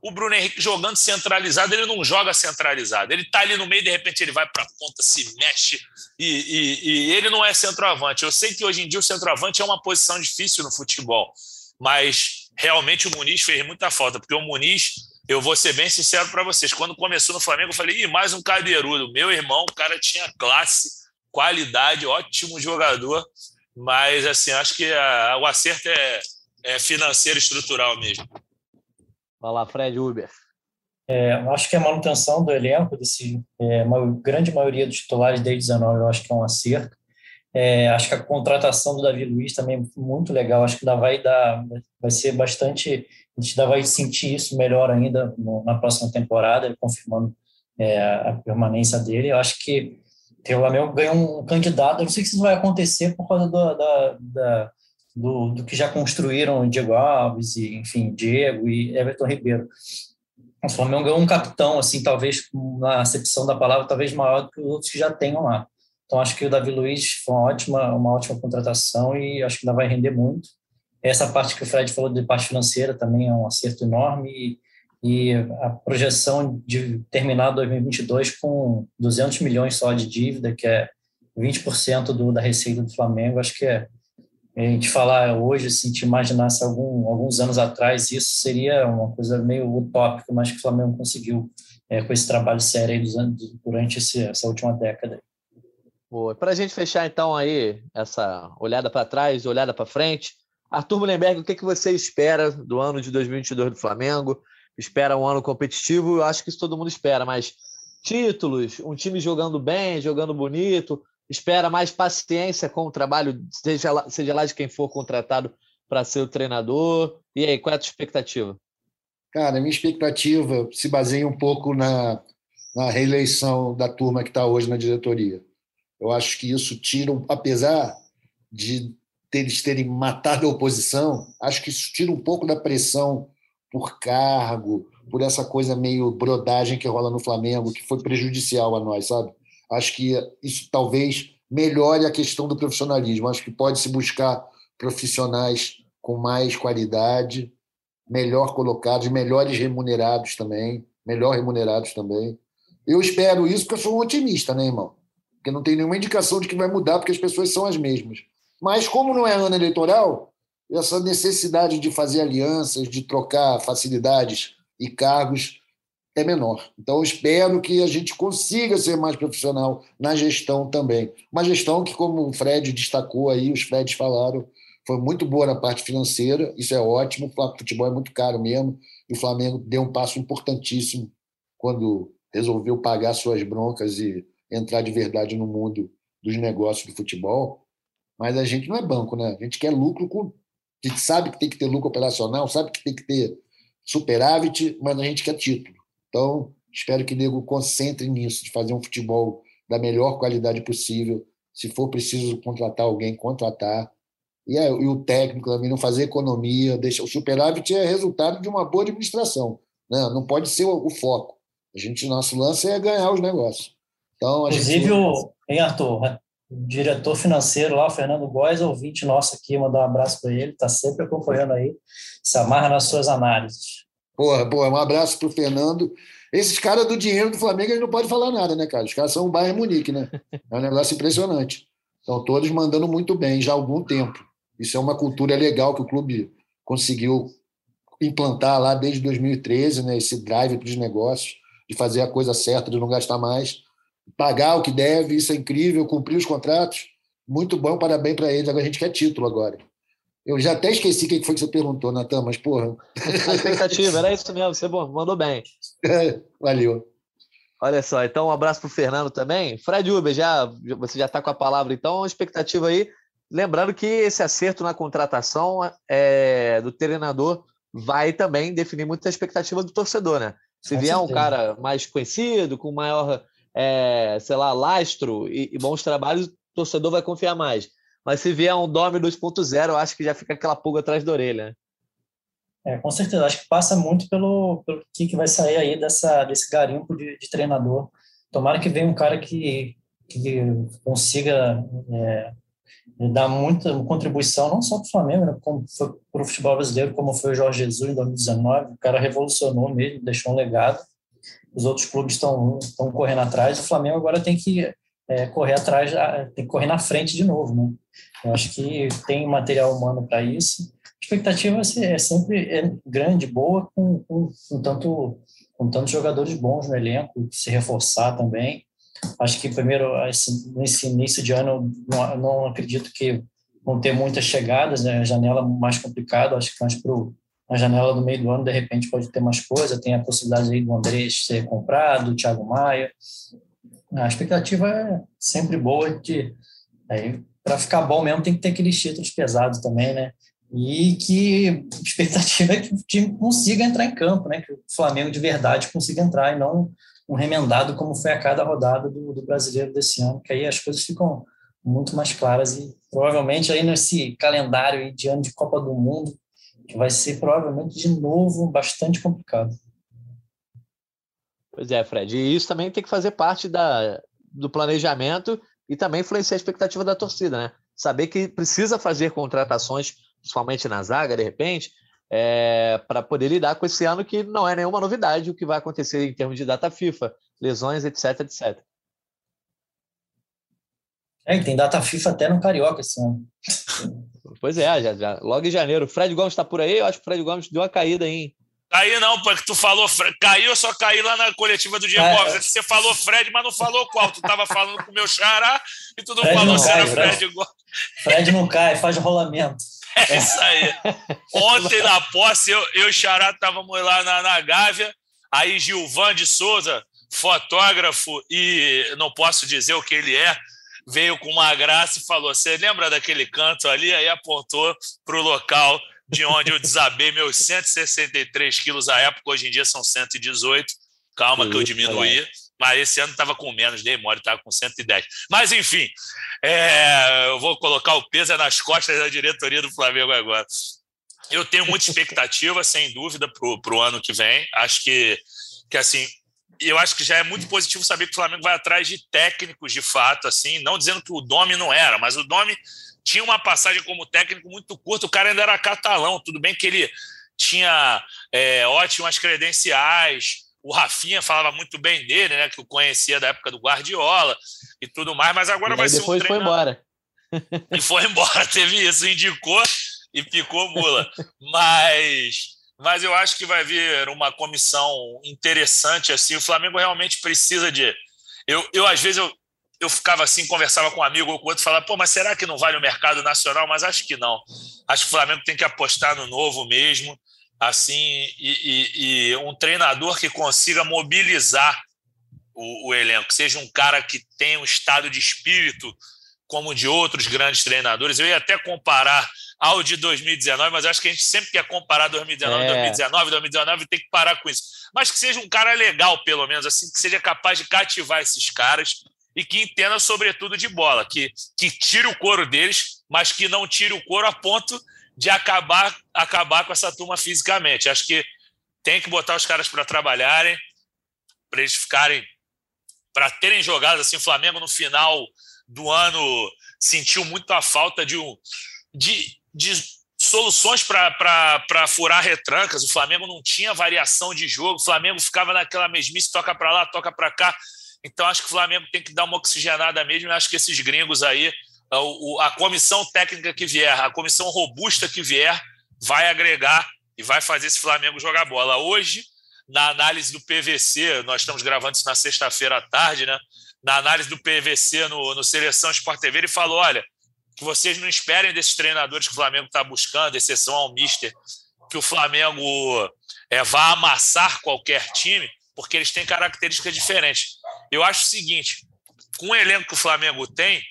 o Bruno Henrique jogando centralizado, ele não joga centralizado. Ele está ali no meio, de repente ele vai para a ponta, se mexe e, e, e, ele não é centroavante. Eu sei que hoje em dia o centroavante é uma posição difícil no futebol, mas realmente o Muniz fez muita falta, porque o Muniz, eu vou ser bem sincero para vocês, quando começou no Flamengo, eu falei, Ih, mais um cadeirudo. Meu irmão, o cara tinha classe qualidade, ótimo jogador, mas assim, acho que a, o acerto é, é, financeiro estrutural mesmo. Lá, Fred Uber. É, acho que a manutenção do elenco, desse, é, uma grande maioria dos titulares desde 19, eu acho que é um acerto. É, acho que a contratação do Davi Luiz também é muito legal. Acho que ainda vai dar, vai ser bastante, a gente ainda vai sentir isso melhor ainda no, na próxima temporada, confirmando é, a permanência dele. Eu acho que o Flamengo ganhou um candidato, eu não sei se isso vai acontecer por causa do, da, da, do, do, que já construíram Diego Alves, e, enfim, Diego e Everton Ribeiro. O Flamengo é um capitão, assim, talvez na acepção da palavra, talvez maior do que os outros que já tenham lá. Então acho que o Davi Luiz foi uma ótima, uma ótima contratação e acho que ainda vai render muito. Essa parte que o Fred falou de parte financeira também é um acerto enorme e, e a projeção de terminar 2022 com 200 milhões só de dívida, que é 20% do, da receita do Flamengo, acho que é a gente falar hoje, se a gente imaginasse algum, alguns anos atrás, isso seria uma coisa meio utópica, mas que o Flamengo conseguiu é, com esse trabalho sério anos, durante esse, essa última década. Boa. Para a gente fechar então aí essa olhada para trás, olhada para frente, Arthur Mullenberg, o que, que você espera do ano de 2022 do Flamengo? Espera um ano competitivo? Eu acho que isso todo mundo espera, mas títulos, um time jogando bem, jogando bonito, espera mais paciência com o trabalho, seja lá, seja lá de quem for contratado para ser o treinador. E aí, qual é a tua expectativa? Cara, a minha expectativa se baseia um pouco na, na reeleição da turma que está hoje na diretoria. Eu acho que isso tira, apesar de eles terem matado a oposição, acho que isso tira um pouco da pressão por cargo, por essa coisa meio brodagem que rola no Flamengo, que foi prejudicial a nós, sabe? Acho que isso talvez melhore a questão do profissionalismo. Acho que pode se buscar profissionais com mais qualidade, melhor colocados, melhores remunerados também, melhor remunerados também. Eu espero isso porque eu sou um otimista, né, irmão? Porque não tem nenhuma indicação de que vai mudar, porque as pessoas são as mesmas. Mas como não é ano eleitoral, essa necessidade de fazer alianças, de trocar facilidades e cargos é menor. Então, espero que a gente consiga ser mais profissional na gestão também. Uma gestão que, como o Fred destacou aí, os Freds falaram, foi muito boa na parte financeira, isso é ótimo, o futebol é muito caro mesmo, e o Flamengo deu um passo importantíssimo quando resolveu pagar suas broncas e entrar de verdade no mundo dos negócios do futebol. Mas a gente não é banco, né? A gente quer lucro com. A gente sabe que tem que ter lucro operacional, sabe que tem que ter superávit, mas a gente quer título. Então, espero que o Nego concentre nisso, de fazer um futebol da melhor qualidade possível. Se for preciso contratar alguém, contratar. E, é, e o técnico também não fazer economia. Deixa, o superávit é resultado de uma boa administração. Né? Não pode ser o, o foco. A gente, nosso lance é ganhar os negócios. Então, Inclusive, gente... o, hein, Arthur, o diretor financeiro lá, o Fernando Góes, ouvinte nosso aqui, mandar um abraço para ele, está sempre acompanhando aí, se amarra nas suas análises. Porra, porra, um abraço pro Fernando. Esses caras do dinheiro do Flamengo, eles não podem falar nada, né, cara? Os caras são o Bayern Munique, né? É um negócio impressionante. Estão todos mandando muito bem já há algum tempo. Isso é uma cultura legal que o clube conseguiu implantar lá desde 2013, né? Esse drive para os negócios, de fazer a coisa certa, de não gastar mais, pagar o que deve, isso é incrível, cumprir os contratos. Muito bom, parabéns para eles. Agora a gente quer título agora. Eu já até esqueci quem foi que você perguntou, Natan, mas porra. A expectativa, era isso mesmo, você mandou bem. Valeu. Olha só, então um abraço para o Fernando também. Fred Uber, já, você já está com a palavra, então, uma expectativa aí. Lembrando que esse acerto na contratação é, do treinador vai também definir muita expectativa do torcedor, né? Se vier um cara mais conhecido, com maior, é, sei lá, lastro e, e bons trabalhos, o torcedor vai confiar mais. Mas se vier um Dome 2.0, eu acho que já fica aquela pulga atrás da orelha. É, com certeza. Acho que passa muito pelo, pelo que, que vai sair aí dessa, desse garimpo de, de treinador. Tomara que venha um cara que, que consiga é, dar muita contribuição, não só para o Flamengo, né, como foi para o futebol brasileiro, como foi o Jorge Jesus em 2019. O cara revolucionou mesmo, deixou um legado. Os outros clubes estão correndo atrás. O Flamengo agora tem que é, correr atrás, tem que correr na frente de novo, né? Eu acho que tem material humano para isso. A expectativa é sempre é grande, boa, com, com, com, tanto, com tantos jogadores bons no elenco, se reforçar também. Acho que primeiro, nesse início de ano, não, não acredito que vão ter muitas chegadas, né? A janela mais complicada, acho que mais para a janela do meio do ano, de repente, pode ter mais coisa. Tem a possibilidade aí do Andrés ser comprado, do Thiago Maia. A expectativa é sempre boa de para ficar bom mesmo tem que ter aqueles títulos pesados também, né? E que a expectativa é que o time consiga entrar em campo, né? Que o Flamengo de verdade consiga entrar e não um remendado como foi a cada rodada do, do brasileiro desse ano, que aí as coisas ficam muito mais claras e provavelmente aí nesse calendário de ano de Copa do Mundo que vai ser provavelmente de novo bastante complicado. Pois é, Fred. E isso também tem que fazer parte da, do planejamento e também influenciar a expectativa da torcida, né? Saber que precisa fazer contratações, principalmente na zaga, de repente, é, para poder lidar com esse ano que não é nenhuma novidade o que vai acontecer em termos de data FIFA, lesões, etc, etc. É, tem data FIFA até no Carioca esse ano. Pois é, já, já, logo em janeiro. Fred Gomes está por aí? Eu acho que o Fred Gomes deu uma caída aí. Não, porque tu falou, caiu, eu só caí lá na coletiva do Diego é, Gomes. Você falou Fred, mas não falou qual. Tu tava falando com o meu xará e tu não Fred falou não se cai, era Fred, Gomes. Fred não cai, faz rolamento. É isso aí. Ontem na posse, eu, eu e o Xará estávamos lá na, na Gávea, aí Gilvan de Souza, fotógrafo, e não posso dizer o que ele é, veio com uma graça e falou: Você lembra daquele canto ali? Aí apontou para o local de onde eu desabei meus 163 quilos à época, hoje em dia são 118. Calma que eu diminuí. Mas esse ano estava com menos, dei mole, estava com 110. Mas, enfim, é, eu vou colocar o peso é nas costas da diretoria do Flamengo agora. Eu tenho muita expectativa, sem dúvida, para o ano que vem. Acho que, que assim, eu acho que já é muito positivo saber que o Flamengo vai atrás de técnicos de fato, assim, não dizendo que o Domi não era, mas o Domi tinha uma passagem como técnico muito curta, o cara ainda era catalão, tudo bem que ele tinha é, ótimas credenciais, o Rafinha falava muito bem dele, né, que o conhecia da época do Guardiola e tudo mais, mas agora e vai ser um foi embora. E foi embora, teve isso, indicou e picou mula. Mas mas eu acho que vai vir uma comissão interessante assim. O Flamengo realmente precisa de. Eu, eu às vezes eu, eu ficava assim, conversava com um amigo ou com outro, falava, pô, mas será que não vale o mercado nacional? Mas acho que não. Acho que o Flamengo tem que apostar no novo mesmo, assim, e, e, e um treinador que consiga mobilizar o, o elenco, seja um cara que tenha um estado de espírito como de outros grandes treinadores. Eu ia até comparar ao de 2019, mas acho que a gente sempre quer comparar 2019, é. 2019, 2019 tem que parar com isso. Mas que seja um cara legal, pelo menos, assim, que seja capaz de cativar esses caras e que entenda, sobretudo, de bola, que, que tire o couro deles, mas que não tire o couro a ponto de acabar, acabar com essa turma fisicamente. Acho que tem que botar os caras para trabalharem, para eles ficarem, para terem jogado assim. O Flamengo no final do ano sentiu muito a falta de um de, de soluções para furar retrancas. O Flamengo não tinha variação de jogo, o Flamengo ficava naquela mesmice, toca para lá, toca para cá. Então acho que o Flamengo tem que dar uma oxigenada mesmo. acho que esses gringos aí, a, a comissão técnica que vier, a comissão robusta que vier, vai agregar e vai fazer esse Flamengo jogar bola. Hoje, na análise do PVC, nós estamos gravando isso na sexta-feira à tarde, né? Na análise do PVC no, no Seleção Sport TV, ele falou: olha, que vocês não esperem desses treinadores que o Flamengo está buscando, exceção ao Mister, que o Flamengo é, vá amassar qualquer time, porque eles têm características diferentes. Eu acho o seguinte: com o elenco que o Flamengo tem,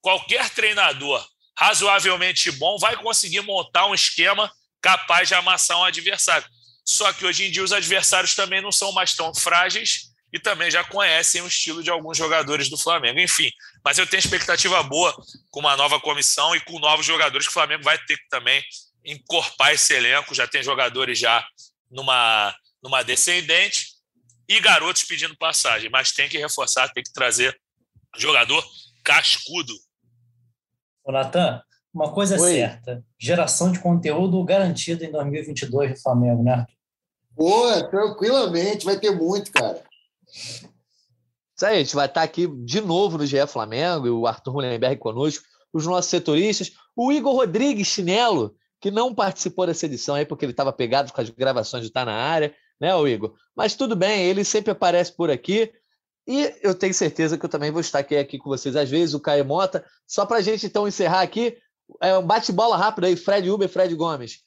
qualquer treinador razoavelmente bom vai conseguir montar um esquema capaz de amassar um adversário. Só que hoje em dia os adversários também não são mais tão frágeis e também já conhecem o estilo de alguns jogadores do Flamengo. Enfim, mas eu tenho expectativa boa com uma nova comissão e com novos jogadores que o Flamengo vai ter que também encorpar esse elenco. Já tem jogadores já numa, numa descendente e garotos pedindo passagem, mas tem que reforçar, tem que trazer jogador cascudo. Ô, Natan, uma coisa Oi. certa: geração de conteúdo garantida em 2022 no Flamengo, né? Pô, tranquilamente, vai ter muito, cara. Isso aí, a gente vai estar aqui de novo no GE Flamengo, o Arthur Mullenberg conosco, os nossos setoristas, o Igor Rodrigues Chinelo, que não participou dessa edição aí porque ele estava pegado com as gravações de estar na área, né, o Igor? Mas tudo bem, ele sempre aparece por aqui. E eu tenho certeza que eu também vou estar aqui, aqui com vocês às vezes, o Caio Mota. Só para a gente então encerrar aqui, é um bate-bola rápido aí, Fred Uber, Fred Gomes.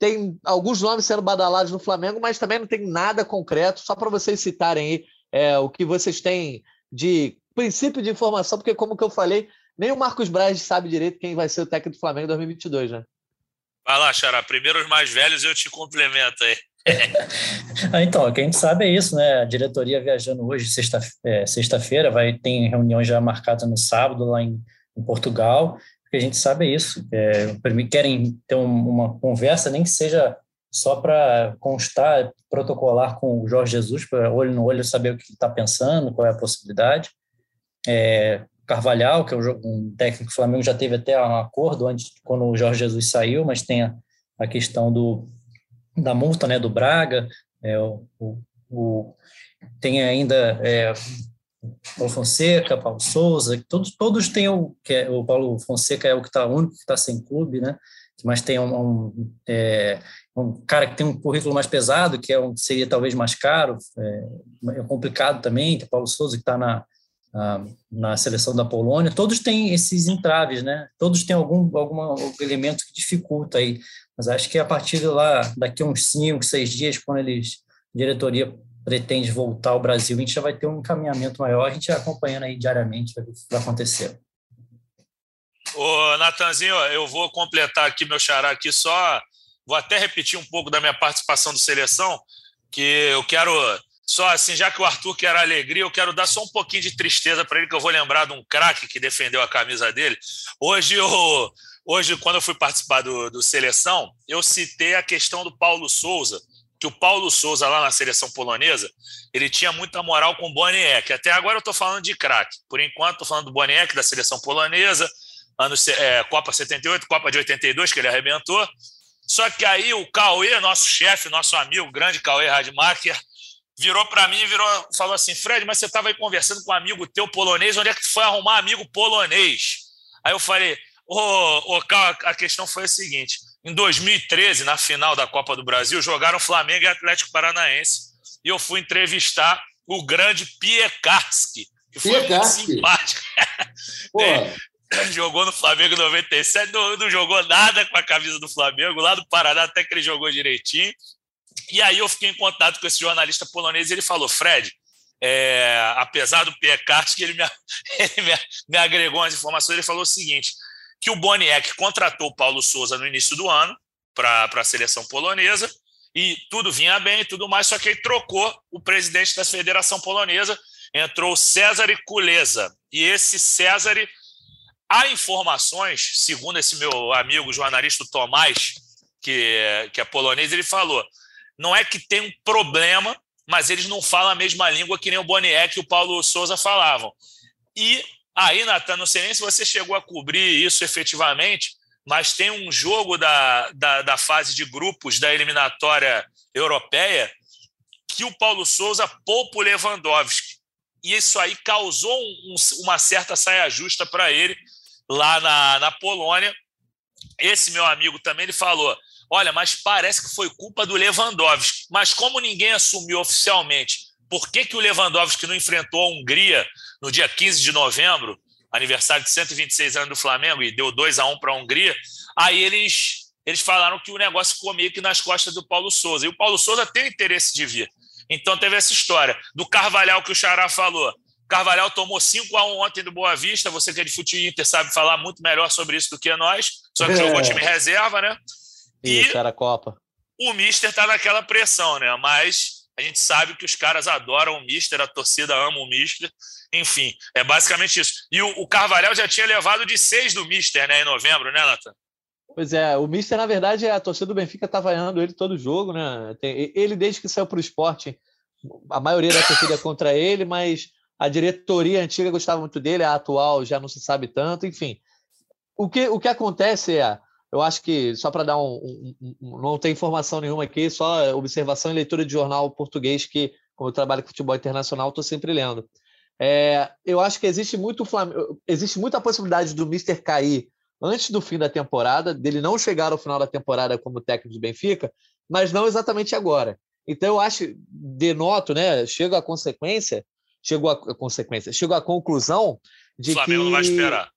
Tem alguns nomes sendo badalados no Flamengo, mas também não tem nada concreto, só para vocês citarem aí é, o que vocês têm de princípio de informação, porque, como que eu falei, nem o Marcos Braz sabe direito quem vai ser o técnico do Flamengo em 2022, né? Vai lá, Xará. Primeiro os mais velhos, eu te complemento aí. Ah, então, o que a gente sabe é isso, né? A diretoria viajando hoje, sexta-feira, é, sexta vai ter reunião já marcada no sábado lá em, em Portugal. O que a gente sabe é isso. É, querem ter uma conversa, nem que seja só para constar, protocolar com o Jorge Jesus, para olho no olho saber o que está pensando, qual é a possibilidade. É, Carvalhal, que é um técnico do Flamengo, já teve até um acordo antes, quando o Jorge Jesus saiu, mas tem a, a questão do, da multa né, do Braga, é, o, o, tem ainda é, Paulo Fonseca, Paulo Souza, todos, todos têm o que é, o Paulo Fonseca é o que está único que está sem clube, né? Mas tem um, um, é, um, cara que tem um currículo mais pesado, que é um, seria talvez mais caro, é, é complicado também. Tem Paulo Souza que está na, na, na seleção da Polônia. Todos têm esses entraves, né? Todos têm algum algum elemento que dificulta aí. Mas acho que a partir de lá, daqui a uns cinco, seis dias, quando eles diretoria pretende voltar ao Brasil, a gente já vai ter um encaminhamento maior, a gente acompanhando aí diariamente o que vai acontecer. Ô, Natanzinho, eu vou completar aqui meu xará aqui só, vou até repetir um pouco da minha participação do Seleção, que eu quero só assim, já que o Arthur quer alegria, eu quero dar só um pouquinho de tristeza para ele, que eu vou lembrar de um craque que defendeu a camisa dele. Hoje, eu, hoje quando eu fui participar do, do Seleção, eu citei a questão do Paulo Souza, que o Paulo Souza, lá na seleção polonesa, ele tinha muita moral com o Boniek. Até agora eu estou falando de craque. Por enquanto, estou falando do Boniek, da seleção polonesa, ano, é, Copa 78, Copa de 82, que ele arrebentou. Só que aí o Cauê, nosso chefe, nosso amigo, grande Cauê Radmacher, virou para mim e virou, falou assim: Fred, mas você estava aí conversando com um amigo teu polonês, onde é que tu foi arrumar amigo polonês? Aí eu falei: Ô, oh, oh, a questão foi a seguinte: em 2013, na final da Copa do Brasil, jogaram Flamengo e Atlético Paranaense. E eu fui entrevistar o grande Piekarski, que foi Piekarski. muito simpático. jogou no Flamengo em 97, não, não jogou nada com a camisa do Flamengo, lá do Paraná até que ele jogou direitinho. E aí eu fiquei em contato com esse jornalista polonês e ele falou, Fred, é, apesar do Piekarski, ele, me, ele me, me agregou as informações, ele falou o seguinte, que o Boniek contratou o Paulo Souza no início do ano para a seleção polonesa e tudo vinha bem e tudo mais, só que ele trocou o presidente da Federação Polonesa, entrou César Kuleza. E esse César, há informações, segundo esse meu amigo jornalista Tomás, que, que é polonês, ele falou: não é que tem um problema, mas eles não falam a mesma língua que nem o Boniek e o Paulo Souza falavam. E Aí, Natan, não sei nem se você chegou a cobrir isso efetivamente, mas tem um jogo da, da, da fase de grupos da eliminatória europeia que o Paulo Souza poupa o Lewandowski. E isso aí causou um, uma certa saia justa para ele lá na, na Polônia. Esse meu amigo também ele falou: olha, mas parece que foi culpa do Lewandowski. Mas como ninguém assumiu oficialmente por que, que o Lewandowski não enfrentou a Hungria no dia 15 de novembro, aniversário de 126 anos do Flamengo, e deu 2 a 1 para a Hungria? Aí eles, eles falaram que o negócio ficou meio que nas costas do Paulo Souza. E o Paulo Souza tem interesse de vir. Então teve essa história. Do Carvalhal que o Xará falou. Carvalhal tomou 5 a 1 ontem do Boa Vista. Você que é de futebol Inter sabe falar muito melhor sobre isso do que nós. Só que é. jogou time reserva, né? E isso, era a Copa. O Mister tá naquela pressão, né? Mas a gente sabe que os caras adoram o Mister, a torcida ama o Mister. Enfim, é basicamente isso. E o, o Carvalhal já tinha levado de seis do Mister, né, em novembro, né, Nathan? Pois é, o Mister, na verdade, a torcida do Benfica está vaiando ele todo jogo, né? Ele, desde que saiu para o esporte, a maioria da torcida é contra ele, mas a diretoria antiga gostava muito dele, a atual já não se sabe tanto, enfim. O que, o que acontece é, eu acho que, só para dar um, um, um, Não tem informação nenhuma aqui, só observação e leitura de jornal português, que, como eu trabalho com futebol internacional, estou sempre lendo. É, eu acho que existe, muito existe muita possibilidade do Mister cair antes do fim da temporada, dele não chegar ao final da temporada como técnico do Benfica, mas não exatamente agora. Então eu acho, denoto, né? Chego à consequência, chegou a consequência, chego à conclusão de o Flamengo que não vai esperar.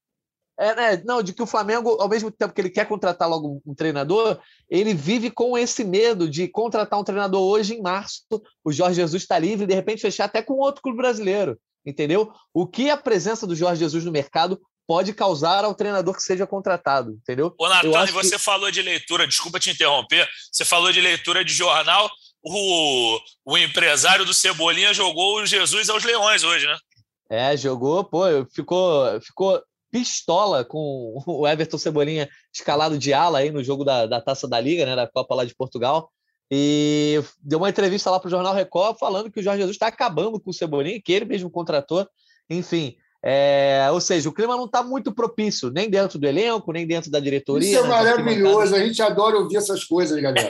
É, né, não, de que o Flamengo, ao mesmo tempo que ele quer contratar logo um treinador, ele vive com esse medo de contratar um treinador hoje em março. O Jorge Jesus está livre e de repente fechar até com outro clube brasileiro. Entendeu? O que a presença do Jorge Jesus no mercado pode causar ao treinador que seja contratado, entendeu? Ô, Natan, você que... falou de leitura, desculpa te interromper, você falou de leitura de jornal, o, o empresário do Cebolinha jogou o Jesus aos Leões hoje, né? É, jogou, pô, ficou, ficou pistola com o Everton Cebolinha escalado de ala aí no jogo da, da Taça da Liga, né, da Copa lá de Portugal. e deu uma entrevista lá para o Jornal Record falando que o Jorge Jesus está acabando com o Cebolinha, que ele mesmo contratou. Enfim, é, ou seja, o clima não está muito propício, nem dentro do elenco, nem dentro da diretoria. Isso é maravilhoso, a gente adora ouvir essas coisas, galera.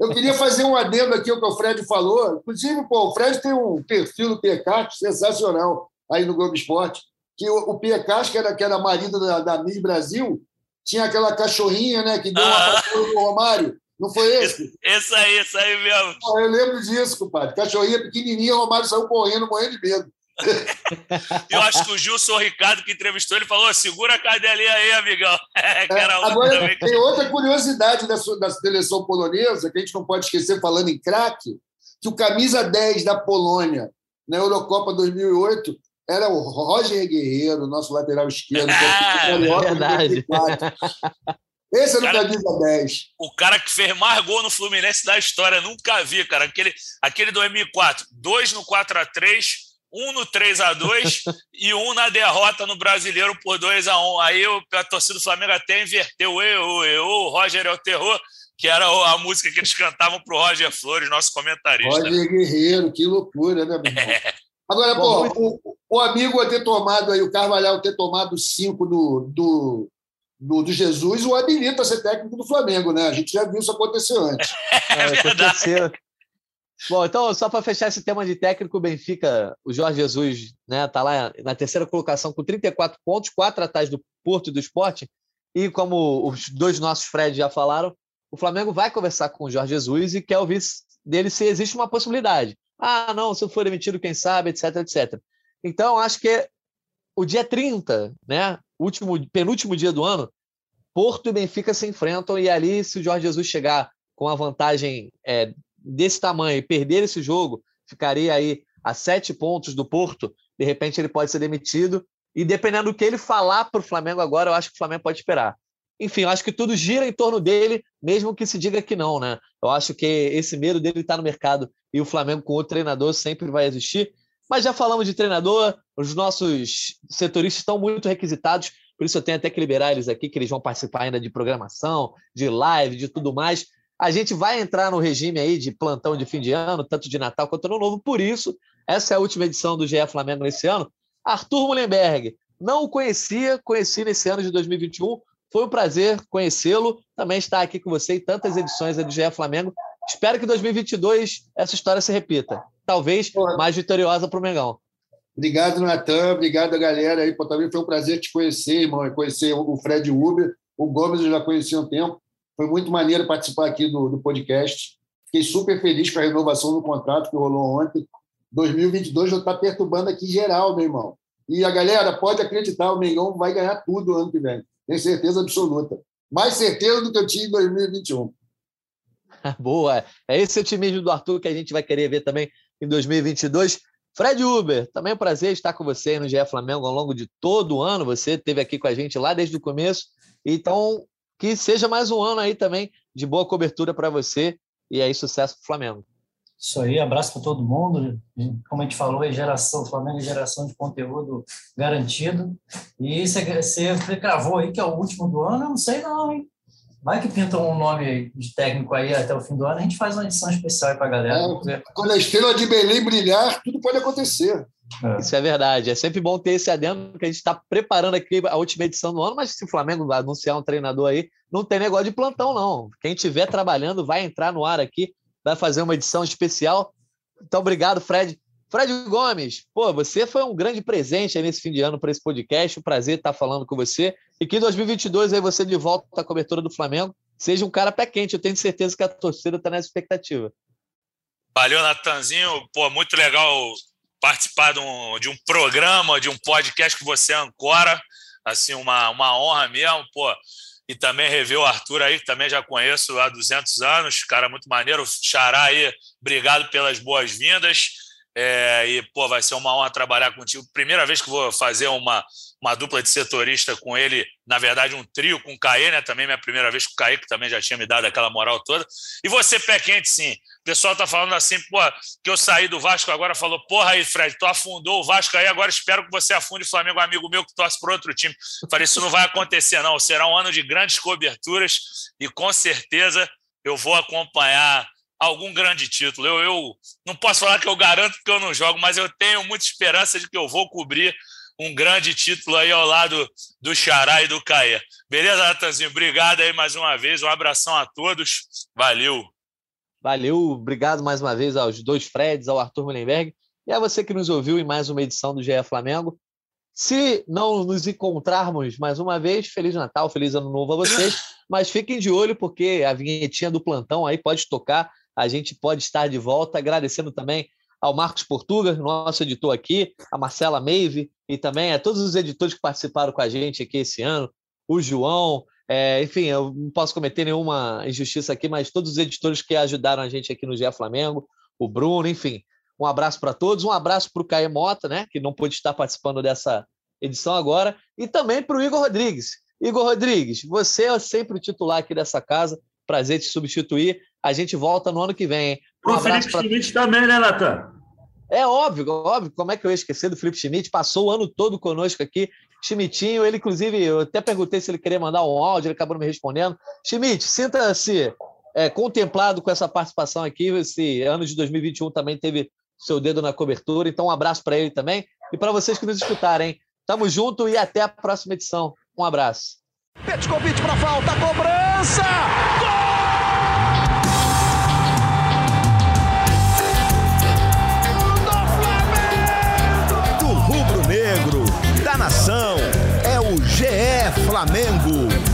eu queria fazer um adendo aqui ao que o Fred falou. Inclusive, pô, o Fred tem um perfil do Piecat sensacional aí no Globo Esporte, que o, o Piecat, que era, que era marido da, da Miss Brasil, tinha aquela cachorrinha né, que deu uma ah. no Romário. Não foi esse? Esse aí, esse aí mesmo. eu lembro disso, compadre. Cachorrinha pequenininha, o Romário saiu correndo, morrendo de medo. eu acho que o Gilson Ricardo, que entrevistou, ele falou: segura a cadelinha aí, amigão. É, agora, também. tem outra curiosidade da, da seleção polonesa, que a gente não pode esquecer, falando em craque, que o camisa 10 da Polônia na Eurocopa 2008 era o Roger Guerreiro, nosso lateral esquerdo. Ah, é verdade. Esse é o camisa 10. O cara que fez mais gol no Fluminense da história, nunca vi, cara. Aquele, aquele 2004, dois no 4 a 3 um no 3 a 2 e um na derrota no Brasileiro por 2 a 1 Aí a torcida do Flamengo até inverteu eu, eu, o Roger é o terror, que era a música que eles cantavam para o Roger Flores, nosso comentarista. Roger Guerreiro, que loucura, né, meu irmão? É. Agora, pô, o, o, amigo ter tomado aí, o Carvalhal ter tomado cinco do, do, do, do, Jesus, o habilita a ser técnico do Flamengo, né? A gente já viu isso acontecer antes. É, é aconteceu. Bom, então, só para fechar esse tema de técnico, o Benfica, o Jorge Jesus, né, tá lá na terceira colocação com 34 pontos, quatro atrás do Porto e do Esporte. E como os dois nossos Fred já falaram, o Flamengo vai conversar com o Jorge Jesus e quer ouvir dele se existe uma possibilidade. Ah, não, se eu for demitido, quem sabe, etc, etc. Então, acho que o dia 30, né, último, penúltimo dia do ano, Porto e Benfica se enfrentam e ali, se o Jorge Jesus chegar com a vantagem é, desse tamanho e perder esse jogo, ficaria aí a sete pontos do Porto, de repente ele pode ser demitido. E dependendo do que ele falar para o Flamengo agora, eu acho que o Flamengo pode esperar. Enfim, eu acho que tudo gira em torno dele, mesmo que se diga que não, né? Eu acho que esse medo dele estar tá no mercado e o Flamengo com outro treinador sempre vai existir. Mas já falamos de treinador, os nossos setoristas estão muito requisitados, por isso eu tenho até que liberar eles aqui, que eles vão participar ainda de programação, de live, de tudo mais. A gente vai entrar no regime aí de plantão de fim de ano, tanto de Natal quanto no Novo, por isso, essa é a última edição do GE Flamengo nesse ano. Arthur Mullenberg, não o conhecia, conheci nesse ano de 2021, foi um prazer conhecê-lo, também estar aqui com você em tantas edições do GE Flamengo. Espero que 2022 essa história se repita. Talvez mais vitoriosa para o Mengão. Obrigado, Natan. Obrigado, galera. Aí, pô, também foi um prazer te conhecer, irmão, conhecer o Fred Uber. O Gomes eu já conheci há um tempo. Foi muito maneiro participar aqui do, do podcast. Fiquei super feliz com a renovação do contrato que rolou ontem. 2022 já está perturbando aqui geral, meu irmão. E a galera pode acreditar, o Mengão vai ganhar tudo ano que vem. Tenho certeza absoluta. Mais certeza do que eu tinha em 2021. Boa. É esse otimismo do Arthur que a gente vai querer ver também em 2022. Fred Uber, também é um prazer estar com você no GE Flamengo ao longo de todo o ano. Você esteve aqui com a gente lá desde o começo. Então, que seja mais um ano aí também de boa cobertura para você e aí sucesso para o Flamengo. Isso aí, abraço para todo mundo. Como a gente falou, é geração, Flamengo é geração de conteúdo garantido. E você, você cravou aí que é o último do ano, eu não sei não, hein? Vai que pintam um nome de técnico aí até o fim do ano, a gente faz uma edição especial para a galera. É, quando a estrela de Belém brilhar, tudo pode acontecer. É. Isso é verdade. É sempre bom ter esse adendo que a gente está preparando aqui a última edição do ano, mas se o Flamengo anunciar um treinador aí, não tem negócio de plantão, não. Quem estiver trabalhando vai entrar no ar aqui, vai fazer uma edição especial. Então, obrigado, Fred. Fred Gomes, pô, você foi um grande presente nesse fim de ano para esse podcast. Um prazer estar falando com você. E que em 2022 aí você de volta à cobertura do Flamengo seja um cara pé quente. Eu tenho certeza que a torcida está nessa expectativa. Valeu, Natanzinho. Pô, muito legal participar de um, de um programa, de um podcast que você ancora, assim, uma, uma honra mesmo, pô. E também rever o Arthur aí, que também já conheço há 200 anos, cara muito maneiro. Xará aí, obrigado pelas boas-vindas. É, e, pô, vai ser uma honra trabalhar contigo. Primeira vez que vou fazer uma, uma dupla de setorista com ele, na verdade, um trio com o Caê, né? Também minha primeira vez com o Caê, que também já tinha me dado aquela moral toda. E você, pé quente, sim. O pessoal tá falando assim, pô, que eu saí do Vasco agora, falou, porra aí, Fred, tu afundou o Vasco aí, agora espero que você afunde o Flamengo, amigo meu que torce para outro time. falei, isso não vai acontecer, não. Será um ano de grandes coberturas e com certeza eu vou acompanhar algum grande título. Eu, eu não posso falar que eu garanto que eu não jogo, mas eu tenho muita esperança de que eu vou cobrir um grande título aí ao lado do Xará e do Caê. Beleza, Natanzinho? Obrigado aí mais uma vez. Um abração a todos. Valeu. Valeu. Obrigado mais uma vez aos dois Freds, ao Arthur Mullenberg e a você que nos ouviu em mais uma edição do GE Flamengo. Se não nos encontrarmos mais uma vez, Feliz Natal, Feliz Ano Novo a vocês. Mas fiquem de olho, porque a vinhetinha do plantão aí pode tocar. A gente pode estar de volta. Agradecendo também ao Marcos Portuga, nosso editor aqui, a Marcela Meive e também a todos os editores que participaram com a gente aqui esse ano, o João, é, enfim, eu não posso cometer nenhuma injustiça aqui, mas todos os editores que ajudaram a gente aqui no GE Flamengo, o Bruno, enfim. Um abraço para todos, um abraço para o Caio Mota, né, que não pôde estar participando dessa edição agora, e também para o Igor Rodrigues. Igor Rodrigues, você é sempre o titular aqui dessa casa, prazer te substituir. A gente volta no ano que vem. Hein? Um o Felipe pra... Schmidt também, né, Natan? É óbvio, óbvio. Como é que eu ia esquecer do Felipe Schmidt? Passou o ano todo conosco aqui. Schmidtinho, ele, inclusive, eu até perguntei se ele queria mandar um áudio, ele acabou não me respondendo. Schmidt, sinta-se é, contemplado com essa participação aqui. Esse ano de 2021 também teve seu dedo na cobertura, então um abraço para ele também. E para vocês que nos escutarem, tamo junto e até a próxima edição. Um abraço. Petkovic para falta, cobrança! Gol! Nação, é o GE Flamengo.